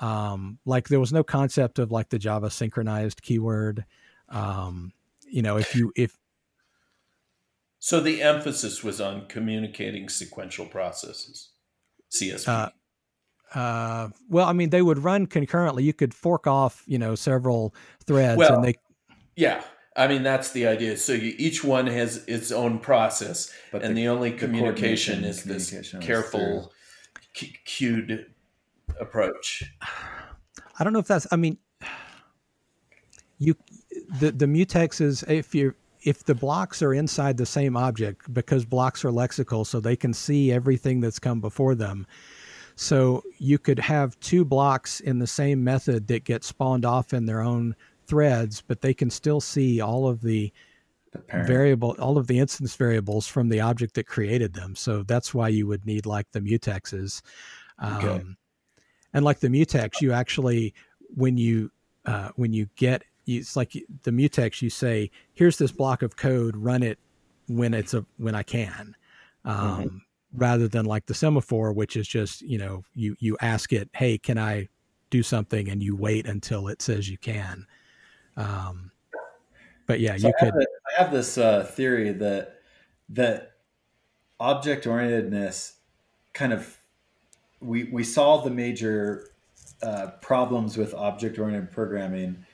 um, like there was no concept of like the java synchronized keyword. Um, you know if you if so the emphasis was on communicating sequential processes csp uh, uh, well i mean they would run concurrently. You could fork off you know several threads well, and they yeah I mean, that's the idea. So you, each one has its own process, but and the, the only communication the is communication this careful, queued approach. I don't know if that's. I mean, you the the mutex is if you if the blocks are inside the same object because blocks are lexical, so they can see everything that's come before them. So you could have two blocks in the same method that get spawned off in their own threads, but they can still see all of the, the variable, all of the instance variables from the object that created them. So that's why you would need like the mutexes. Um, okay. And like the mutex, you actually, when you, uh, when you get, it's like the mutex, you say, here's this block of code, run it when it's a, when I can. Um, mm-hmm. Rather than like the semaphore, which is just you know you you ask it, hey, can I do something, and you wait until it says you can. Um, but yeah, so you I could. Have a, I have this uh, theory that that object orientedness kind of we we solve the major uh, problems with object oriented programming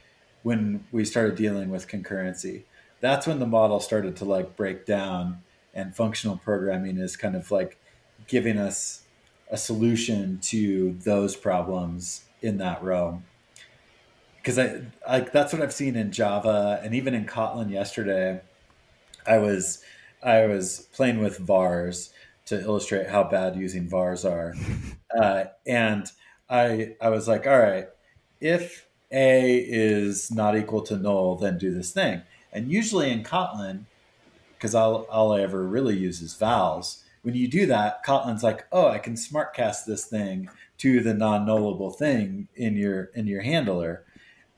when we started dealing with concurrency. That's when the model started to like break down, and functional programming is kind of like giving us a solution to those problems in that realm because I like that's what I've seen in Java and even in Kotlin yesterday. I was I was playing with vars to illustrate how bad using vars are, uh, and I I was like, all right, if a is not equal to null, then do this thing. And usually in Kotlin, because all, all I ever really use is vals. When you do that, Kotlin's like, oh, I can smart cast this thing to the non-nullable thing in your in your handler.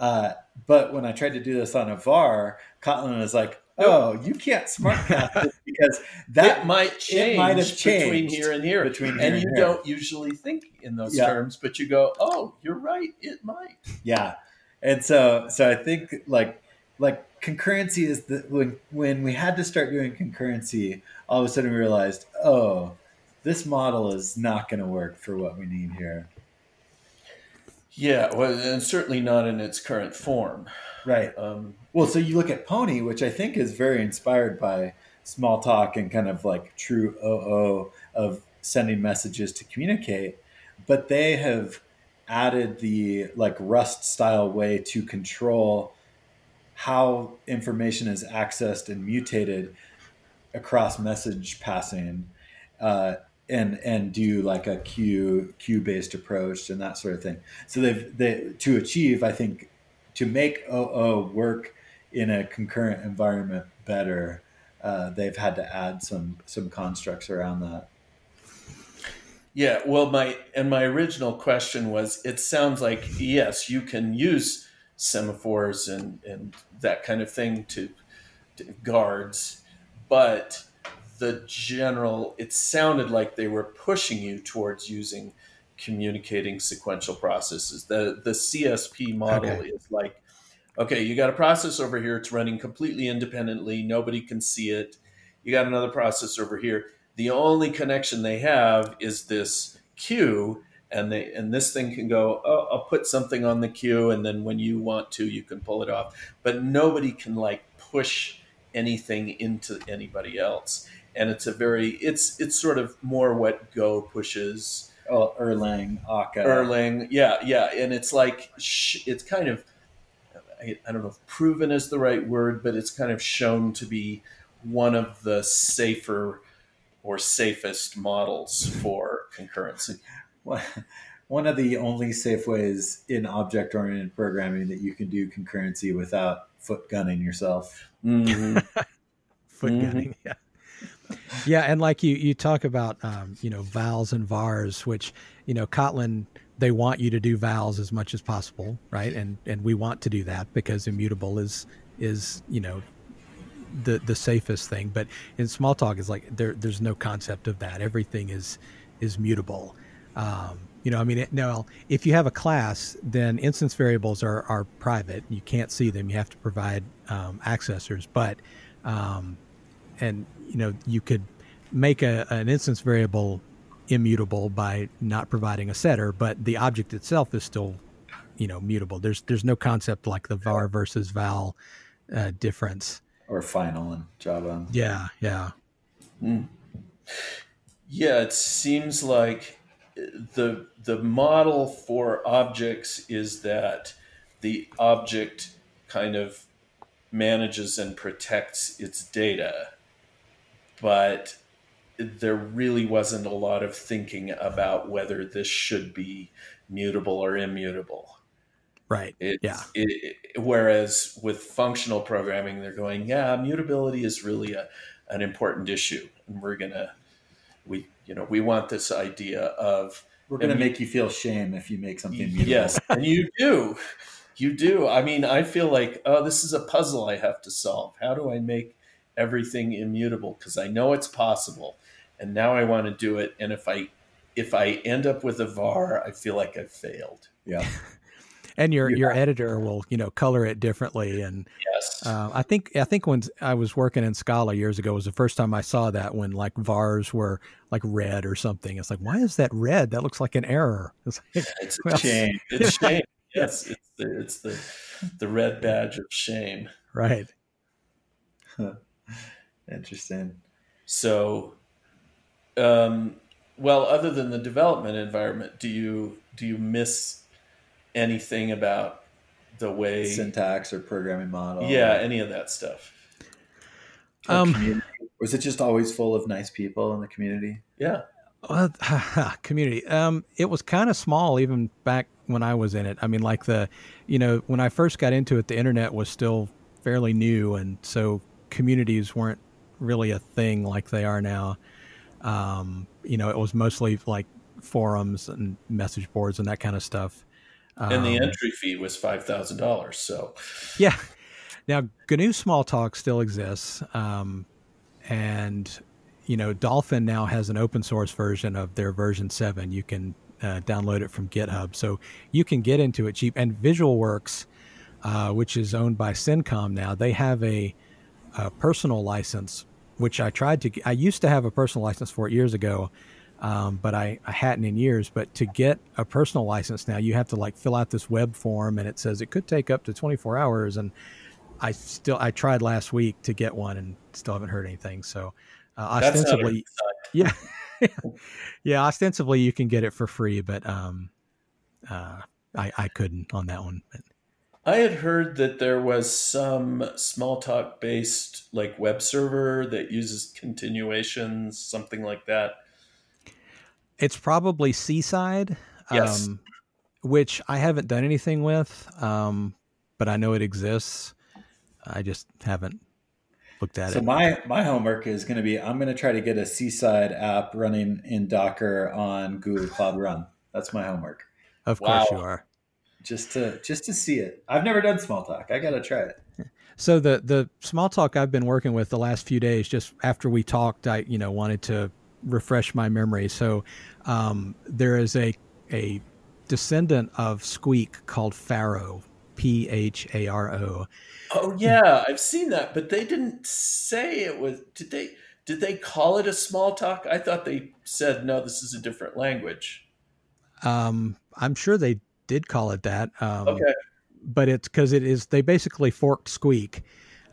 Uh, but when I tried to do this on a VAR, Kotlin was like, "Oh, you can't smart cast it because that it might change it might have changed between here and here, between and you here. don't usually think in those yeah. terms, but you go, "Oh, you're right, it might." Yeah, and so so I think like like concurrency is the when when we had to start doing concurrency, all of a sudden we realized, oh, this model is not going to work for what we need here. Yeah, well, and certainly not in its current form. Right. Um, well, so you look at Pony, which I think is very inspired by Smalltalk and kind of like true OO of sending messages to communicate, but they have added the like Rust style way to control how information is accessed and mutated across message passing. Uh, and and do like a queue queue based approach and that sort of thing. So they've they to achieve, I think, to make OO work in a concurrent environment better, uh, they've had to add some some constructs around that. Yeah, well, my and my original question was: It sounds like yes, you can use semaphores and and that kind of thing to, to guards, but the general, it sounded like they were pushing you towards using communicating sequential processes. The the CSP model okay. is like, okay, you got a process over here, it's running completely independently, nobody can see it. You got another process over here. The only connection they have is this queue, and they and this thing can go oh i'll put something on the queue and then when you want to you can pull it off but nobody can like push anything into anybody else and it's a very it's it's sort of more what go pushes oh erlang akka erlang yeah yeah and it's like it's kind of I, I don't know if proven is the right word but it's kind of shown to be one of the safer or safest models for concurrency one of the only safe ways in object oriented programming that you can do concurrency without foot gunning yourself. Mm-hmm. foot mm-hmm. gunning, yeah. Yeah, and like you, you talk about, um, you know, vals and vars, which, you know, Kotlin, they want you to do vals as much as possible, right? And and we want to do that because immutable is is you know the the safest thing. But in Smalltalk, is like there there's no concept of that. Everything is is mutable. Um, you know, I mean, it, now if you have a class, then instance variables are, are private. You can't see them. You have to provide um, accessors. But, um, and you know, you could make a, an instance variable immutable by not providing a setter, but the object itself is still, you know, mutable. There's there's no concept like the var versus val uh, difference. Or final in Java. Yeah, yeah. Mm. Yeah, it seems like the the model for objects is that the object kind of manages and protects its data but there really wasn't a lot of thinking about whether this should be mutable or immutable. Right. It's, yeah. it, whereas with functional programming they're going yeah mutability is really a, an important issue and we're gonna we you know we want this idea of we're going to make you feel shame if you make something mutable. yes and you do. You do. I mean i feel like oh this is a puzzle i have to solve. How do i make everything immutable because i know it's possible. And now i want to do it and if i if i end up with a var i feel like i've failed. Yeah. And your yeah. your editor will you know color it differently and yes. uh, i think i think when i was working in scala years ago was the first time i saw that when like vars were like red or something. It's like why is that red? That looks like an error. It's, like, it's well, shame. It's shame. Yes it's the it's the the red badge of shame. Right interesting so um well other than the development environment do you do you miss anything about the way syntax or programming model. Yeah, any of that stuff. Um, was it just always full of nice people in the community? Yeah. Uh, community. Um, it was kind of small even back when I was in it. I mean, like the, you know, when I first got into it, the internet was still fairly new, and so communities weren't really a thing like they are now. Um, you know, it was mostly like forums and message boards and that kind of stuff and the um, entry fee was five thousand dollars. So, yeah. Now GNU Smalltalk still exists, um, and you know Dolphin now has an open source version of their version seven. You can uh, download it from GitHub, so you can get into it cheap. And VisualWorks, uh, which is owned by CINCOM now, they have a, a personal license, which I tried to. I used to have a personal license for it years ago um, but I, I hadn't in years. But to get a personal license now, you have to like fill out this web form, and it says it could take up to 24 hours. And I still I tried last week to get one, and still haven't heard anything. So uh, ostensibly, yeah, yeah, ostensibly you can get it for free, but um, uh, I I couldn't on that one. But. I had heard that there was some Smalltalk based like web server that uses continuations, something like that. It's probably Seaside, yes. um, which I haven't done anything with, um, but I know it exists. I just haven't looked at so it. So my my homework is going to be I'm going to try to get a Seaside app running in Docker on Google Cloud Run. That's my homework. Of wow. course you are. Just to just to see it. I've never done Smalltalk. I got to try it. So the the Smalltalk I've been working with the last few days, just after we talked, I you know wanted to refresh my memory. So um, there is a a descendant of Squeak called Pharo, P H A R O. Oh yeah, I've seen that, but they didn't say it was. Did they? Did they call it a Smalltalk? I thought they said no. This is a different language. Um, I'm sure they did call it that. Um, Okay. but it's because it is they basically forked Squeak,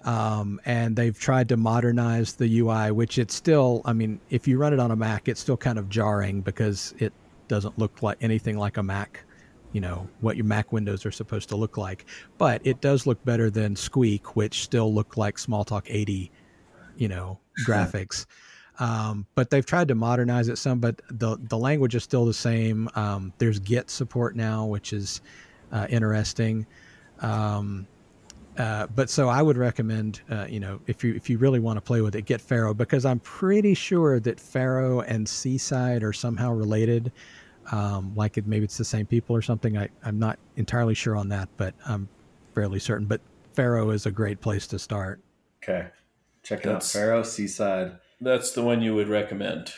um, and they've tried to modernize the UI, which it's still. I mean, if you run it on a Mac, it's still kind of jarring because it doesn't look like anything like a Mac. You know what your Mac windows are supposed to look like, but it does look better than Squeak, which still look like Smalltalk 80, you know, graphics. Um, but they've tried to modernize it some, but the the language is still the same. Um, there's Git support now, which is uh, interesting. Um, uh, but so I would recommend, uh, you know, if you if you really want to play with it, get Pharo because I'm pretty sure that Pharo and Seaside are somehow related. Um, like it, maybe it's the same people or something. I, I'm not entirely sure on that, but I'm fairly certain. But Pharo is a great place to start. Okay. Check it That's- out. Pharo, Seaside. That's the one you would recommend.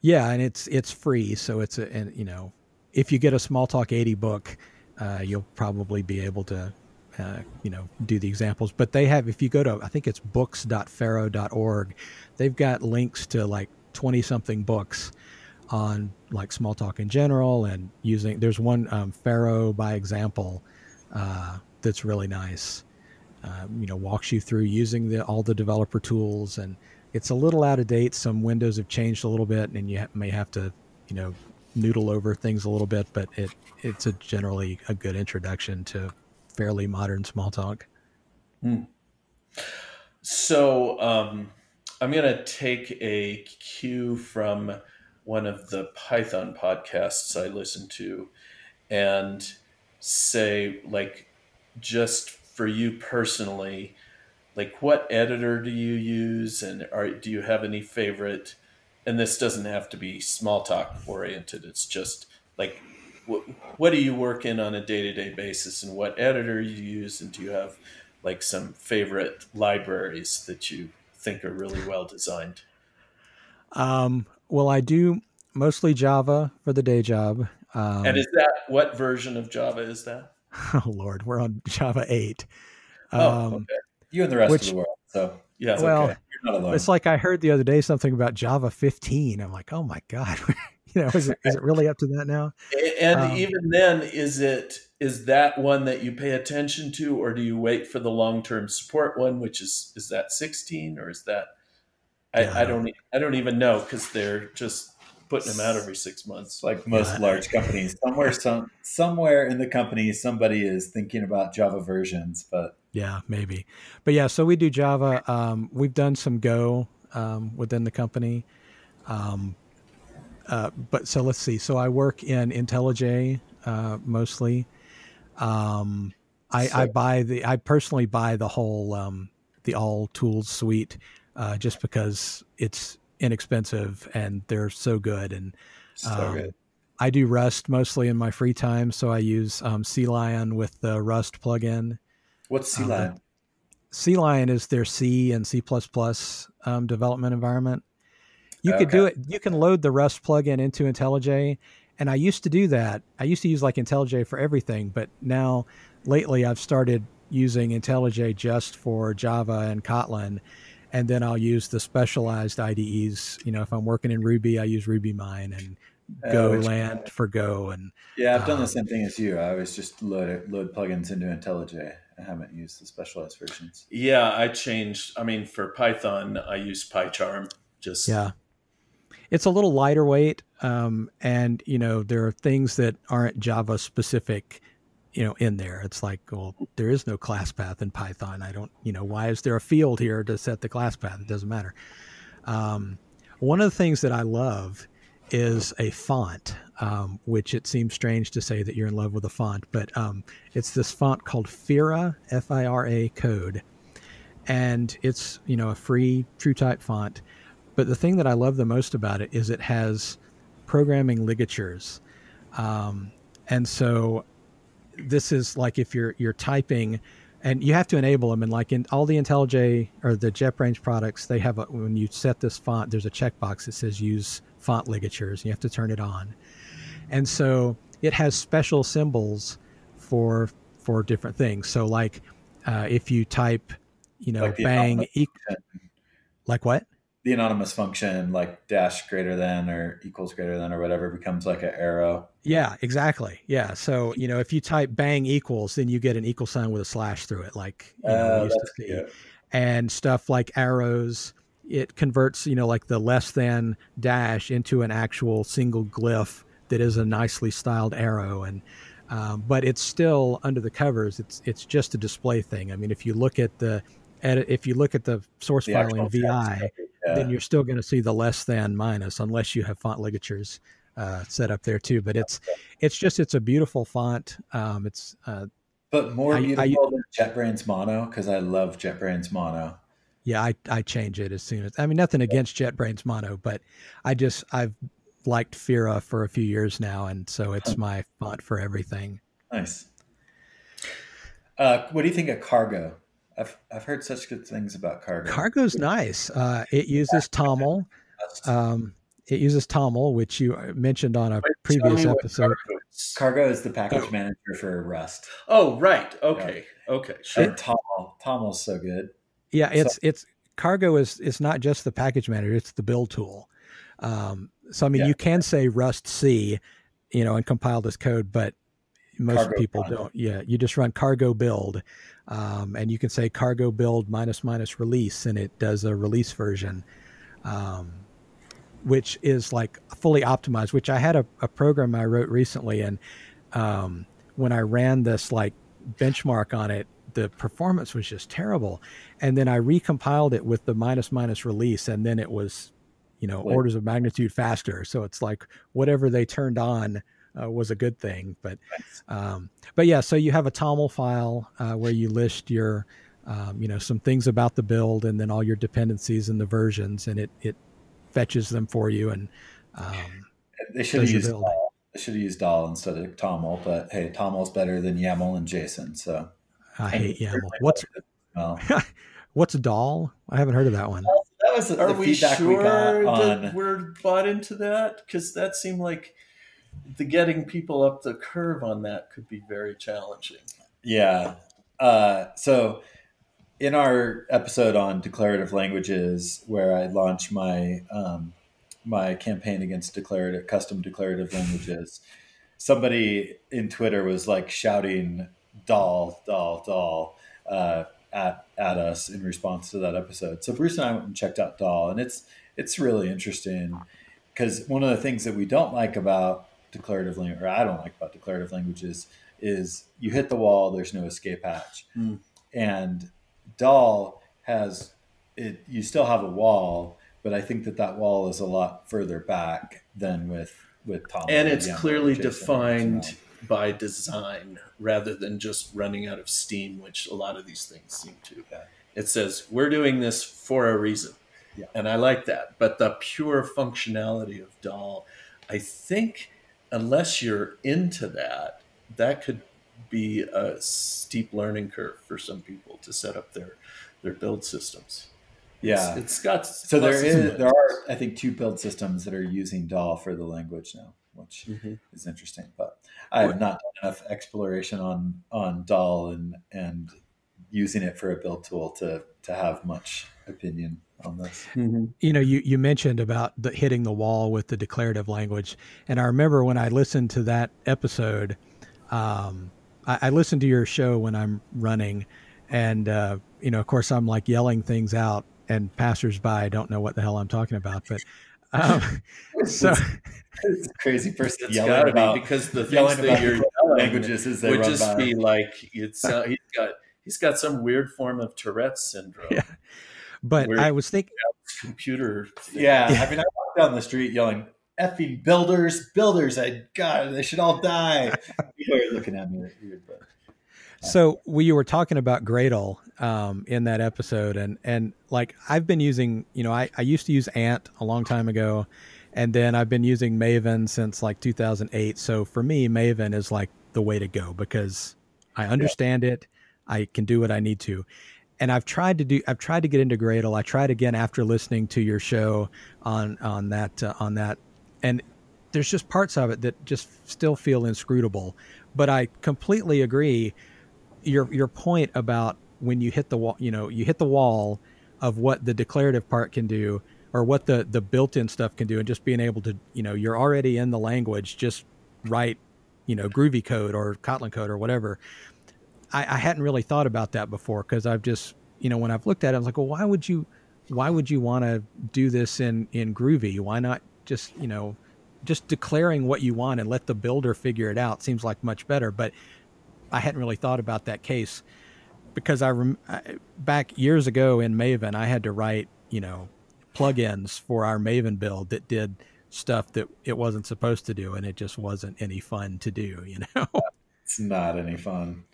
Yeah, and it's it's free, so it's a and you know, if you get a Smalltalk 80 book, uh, you'll probably be able to, uh, you know, do the examples. But they have, if you go to, I think it's books.pharo.org, they've got links to like 20 something books on like Smalltalk in general and using. There's one um, Pharo by example uh, that's really nice. Uh, you know, walks you through using the all the developer tools and it's a little out of date. Some windows have changed a little bit, and you may have to, you know, noodle over things a little bit. But it it's a generally a good introduction to fairly modern Smalltalk. So um, I'm going to take a cue from one of the Python podcasts I listen to and say, like, just for you personally, like, what editor do you use, and are do you have any favorite? And this doesn't have to be Smalltalk oriented. It's just like, what, what do you work in on a day to day basis, and what editor you use, and do you have like some favorite libraries that you think are really well designed? Um, well, I do mostly Java for the day job. Um, and is that what version of Java is that? oh Lord, we're on Java eight. Oh, Um, okay. You and the rest Which- of the world. So Yeah. it's well, okay. You're not alone. It's like I heard the other day something about Java 15. I'm like, oh my god, you know, is it is it really up to that now? and um, even then, is it is that one that you pay attention to, or do you wait for the long term support one, which is is that 16 or is that? I, Yeah, I I don't e- I don't even know because they're just putting them out every six months. Like most Yeah. large companies. Somewhere, some somewhere in the company, somebody is thinking about Java versions, but Yeah, maybe. But yeah, so we do Java. Um, we've done some Go um, within the company. Um, uh, but so let's see. So I work in IntelliJ uh, mostly. Um, I, I buy the. I personally buy the whole um, the all tools suite uh, just because it's inexpensive and they're so good. And so Um, good. I do Rust mostly in my free time, so I use um, Lion with the Rust plugin. What's Sea um, Lion? CLion is their C and C um, development environment. You could do it. You can load the Rust plugin into IntelliJ, and I used to do that. I used to use like IntelliJ for everything, but now lately I've started using IntelliJ just for Java and Kotlin, and then I'll use the specialized IDEs. You know, if I'm working in Ruby, I use RubyMine and Uh, which- GoLand for Go, and Yeah, I've done um, the same thing as you. I always just load it, load plugins into IntelliJ. I haven't used the specialized versions. Yeah, I changed. I mean, for Python, I use PyCharm. Just Yeah. It's a little lighter weight. Um, and, you know, there are things that aren't Java specific, you know, in there. It's like, well, there is no class path in Python. I don't, you know, why is there a field here to set the class path? It doesn't matter. Um, one of the things that I love is a font, um, which it seems strange to say that you're in love with a font, but um, it's this font called Fira, F I R A code. And it's, you know, a free true type font. But the thing that I love the most about it is it has programming ligatures. Um, and so this is like if you're you're typing and you have to enable them and like in all the IntelliJ or the JetBrains products, they have a, when you set this font, there's a checkbox that says use font ligatures. You have to turn it on. And so it has special symbols for for different things. So like uh, if you type, you know, Like bang, e- like what? the anonymous function like dash greater than or equals greater than or whatever becomes like an arrow. Yeah, exactly. Yeah. So, you know, if you type bang equals, then you get an equal sign with a slash through it, like you know, Uh, we used to see. cute. And stuff like arrows, it converts, you know, like the less than dash into an actual single glyph that is a nicely styled arrow. And, um, but it's still under the covers. It's, it's just a display thing. I mean, if you look at the, edit, if you look at the source The file in VI, yeah. then you're still going to see the less than minus unless you have font ligatures uh, set up there too. But it's it's just it's a beautiful font. Um, it's uh, But more I- I- beautiful than JetBrains Mono because I love JetBrains Mono. Yeah, I I change it as soon as I mean nothing against JetBrains Mono, but I just I've liked Fira for a few years now, and so it's my font for everything. Nice. Uh, what do you think of Cargo? I've I've heard such good things about Cargo. Cargo's nice. Uh, it uses Toml. Um, it uses Toml, which you mentioned on a Wait, previous episode. Cargo is. Cargo is the package Oh. manager for Rust. Oh, right. Okay. Okay. Sure. And Toml, Toml's so good. Yeah, it's it's cargo is it's not just the package manager; it's the build tool. Um, so I mean, Yeah. you can say rustc, you know, and compile this code, but most Cargo people don't. Yeah, you just run cargo build, um, and you can say cargo build minus minus release, and it does a release version, um, which is like fully optimized. Which I had a, a program I wrote recently, and um, when I ran this like benchmark on it, the performance was just terrible. And then I recompiled it with the minus minus release, and then it was, you know, Wait. orders of magnitude faster. So it's like whatever they turned on uh, was a good thing. But, um, but yeah, so you have a TOML file uh, where you list your, um, you know, some things about the build, and then all your dependencies and the versions, and it it fetches them for you. And um, They should have used. They should have used Dhall instead of Toml, but hey, Toml's better than YAML and JSON. So I hate YAML. certainly What's better than- well, what's Dhall? I haven't heard of that one. that was the Are we feedback sure we got on. that we're bought into that? Because that seemed like the getting people up the curve on that could be very challenging. Yeah. Uh, so, in our episode on declarative languages, where I launched my um, my campaign against declarative custom declarative languages, somebody in Twitter was like shouting "Dhall, Dhall, Dhall" uh, at at us in response to that episode. So Bruce and I went and checked out Dhall, and it's it's really interesting because one of the things that we don't like about declarative language, or I don't like about declarative languages, is you hit the wall, there's no escape hatch, Hmm. and Dhall has it. You still have a wall, but I think that that wall is a lot further back than with with Toml. and it's clearly defined. By design rather than just running out of steam which a lot of these things seem to Yeah. it says we're doing this for a reason Yeah. and i like that but the pure functionality of Dhall i think unless you're into that that could be a steep learning curve for some people to set up their their build systems Yeah. it's, it's got So there is there are I think two build systems that are using Dhall for the language now, which Mhm. is interesting. But I have not done enough exploration on on Dhall and and using it for a build tool to to have much opinion on this. you know you, you mentioned about the hitting the wall with the declarative language and i remember when i listened to that episode um, I, I listened to your show when i'm running and uh, you know of course i'm like yelling things out and passersby don't know what the hell i'm talking about but um, so It's a crazy person It's yelling got to about be because the yelling things that about you're yelling languages as they would just by. be like it's uh, he's got he's got some weird form of Tourette's syndrome. Yeah. but Where- i was thinking Computer. thing. Yeah, I mean, I walk down the street yelling, "Effing builders, builders! I God, they should all die." People are looking at me like weird, but So we were talking about Gradle um, in that episode, and and like I've been using, you know, I, I used to use Ant a long time ago, and then I've been using Maven since like 2008. So for me, Maven is like the way to go because I understand it, I can do what I need to, and I've tried to do, I've tried to get into Gradle. I tried again after listening to your show on on that uh, on that, and there's just parts of it that just still feel inscrutable. But I completely agree your your point about when you hit the wall, you know, you hit the wall of what the declarative part can do or what the the built-in stuff can do, and just being able to, you know, you're already in the language, just write, you know, Groovy code or Kotlin code or whatever. I, I hadn't really thought about that before because I've just, you know, when I've looked at it, I was like, well, why would you, why would you want to do this in in Groovy? Why not just, you know, just declaring what you want and let the builder figure it out seems like much better. But I hadn't really thought about that case because I, rem- back years ago in Maven, I had to write, you know, plugins for our Maven build that did stuff that it wasn't supposed to do, and it just wasn't any fun to do. You know, it's not any fun.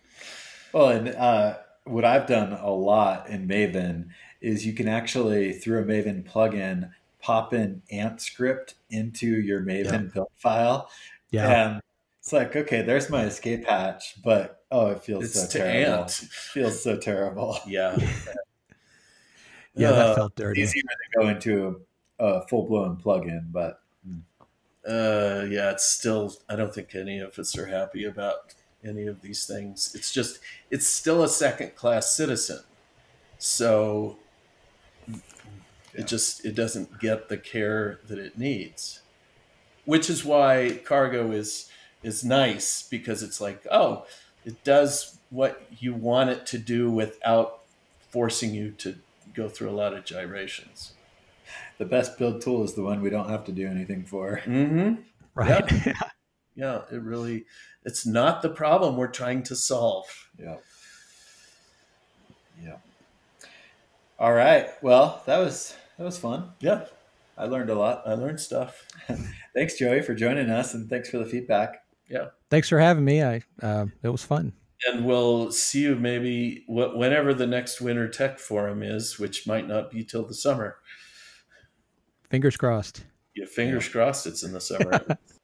Well, and uh, what I've done a lot in Maven is you can actually through a Maven plugin pop in ant script into your Maven yeah. build file. Yeah. And it's like, okay, there's my escape hatch, but oh, it feels it's so terrible. Ant. It feels so terrible. Yeah. yeah, that uh, felt dirty. Easier to go into a, a full blown plugin, but hmm. uh, yeah, it's still. I don't think any of us are happy about any of these things. It's just, it's still a second class citizen. So it just it doesn't get the care that it needs, which is why cargo is is nice because it's like oh, it does what you want it to do without forcing you to go through a lot of gyrations. The best build tool is the one we don't have to do anything for. Mm-hmm. Right. Yeah. yeah, it really it's not the problem we're trying to solve. Yeah. Yeah. All right. Well, that was that was fun. Yeah. I learned a lot. I learned stuff. thanks, Joey, for joining us, and thanks for the feedback. Yeah. Thanks for having me. I uh, it was fun. And we'll see you maybe whenever the next Winter Tech Forum is, which might not be till the summer. Fingers crossed. Yeah, fingers yeah. crossed. It's in the summer.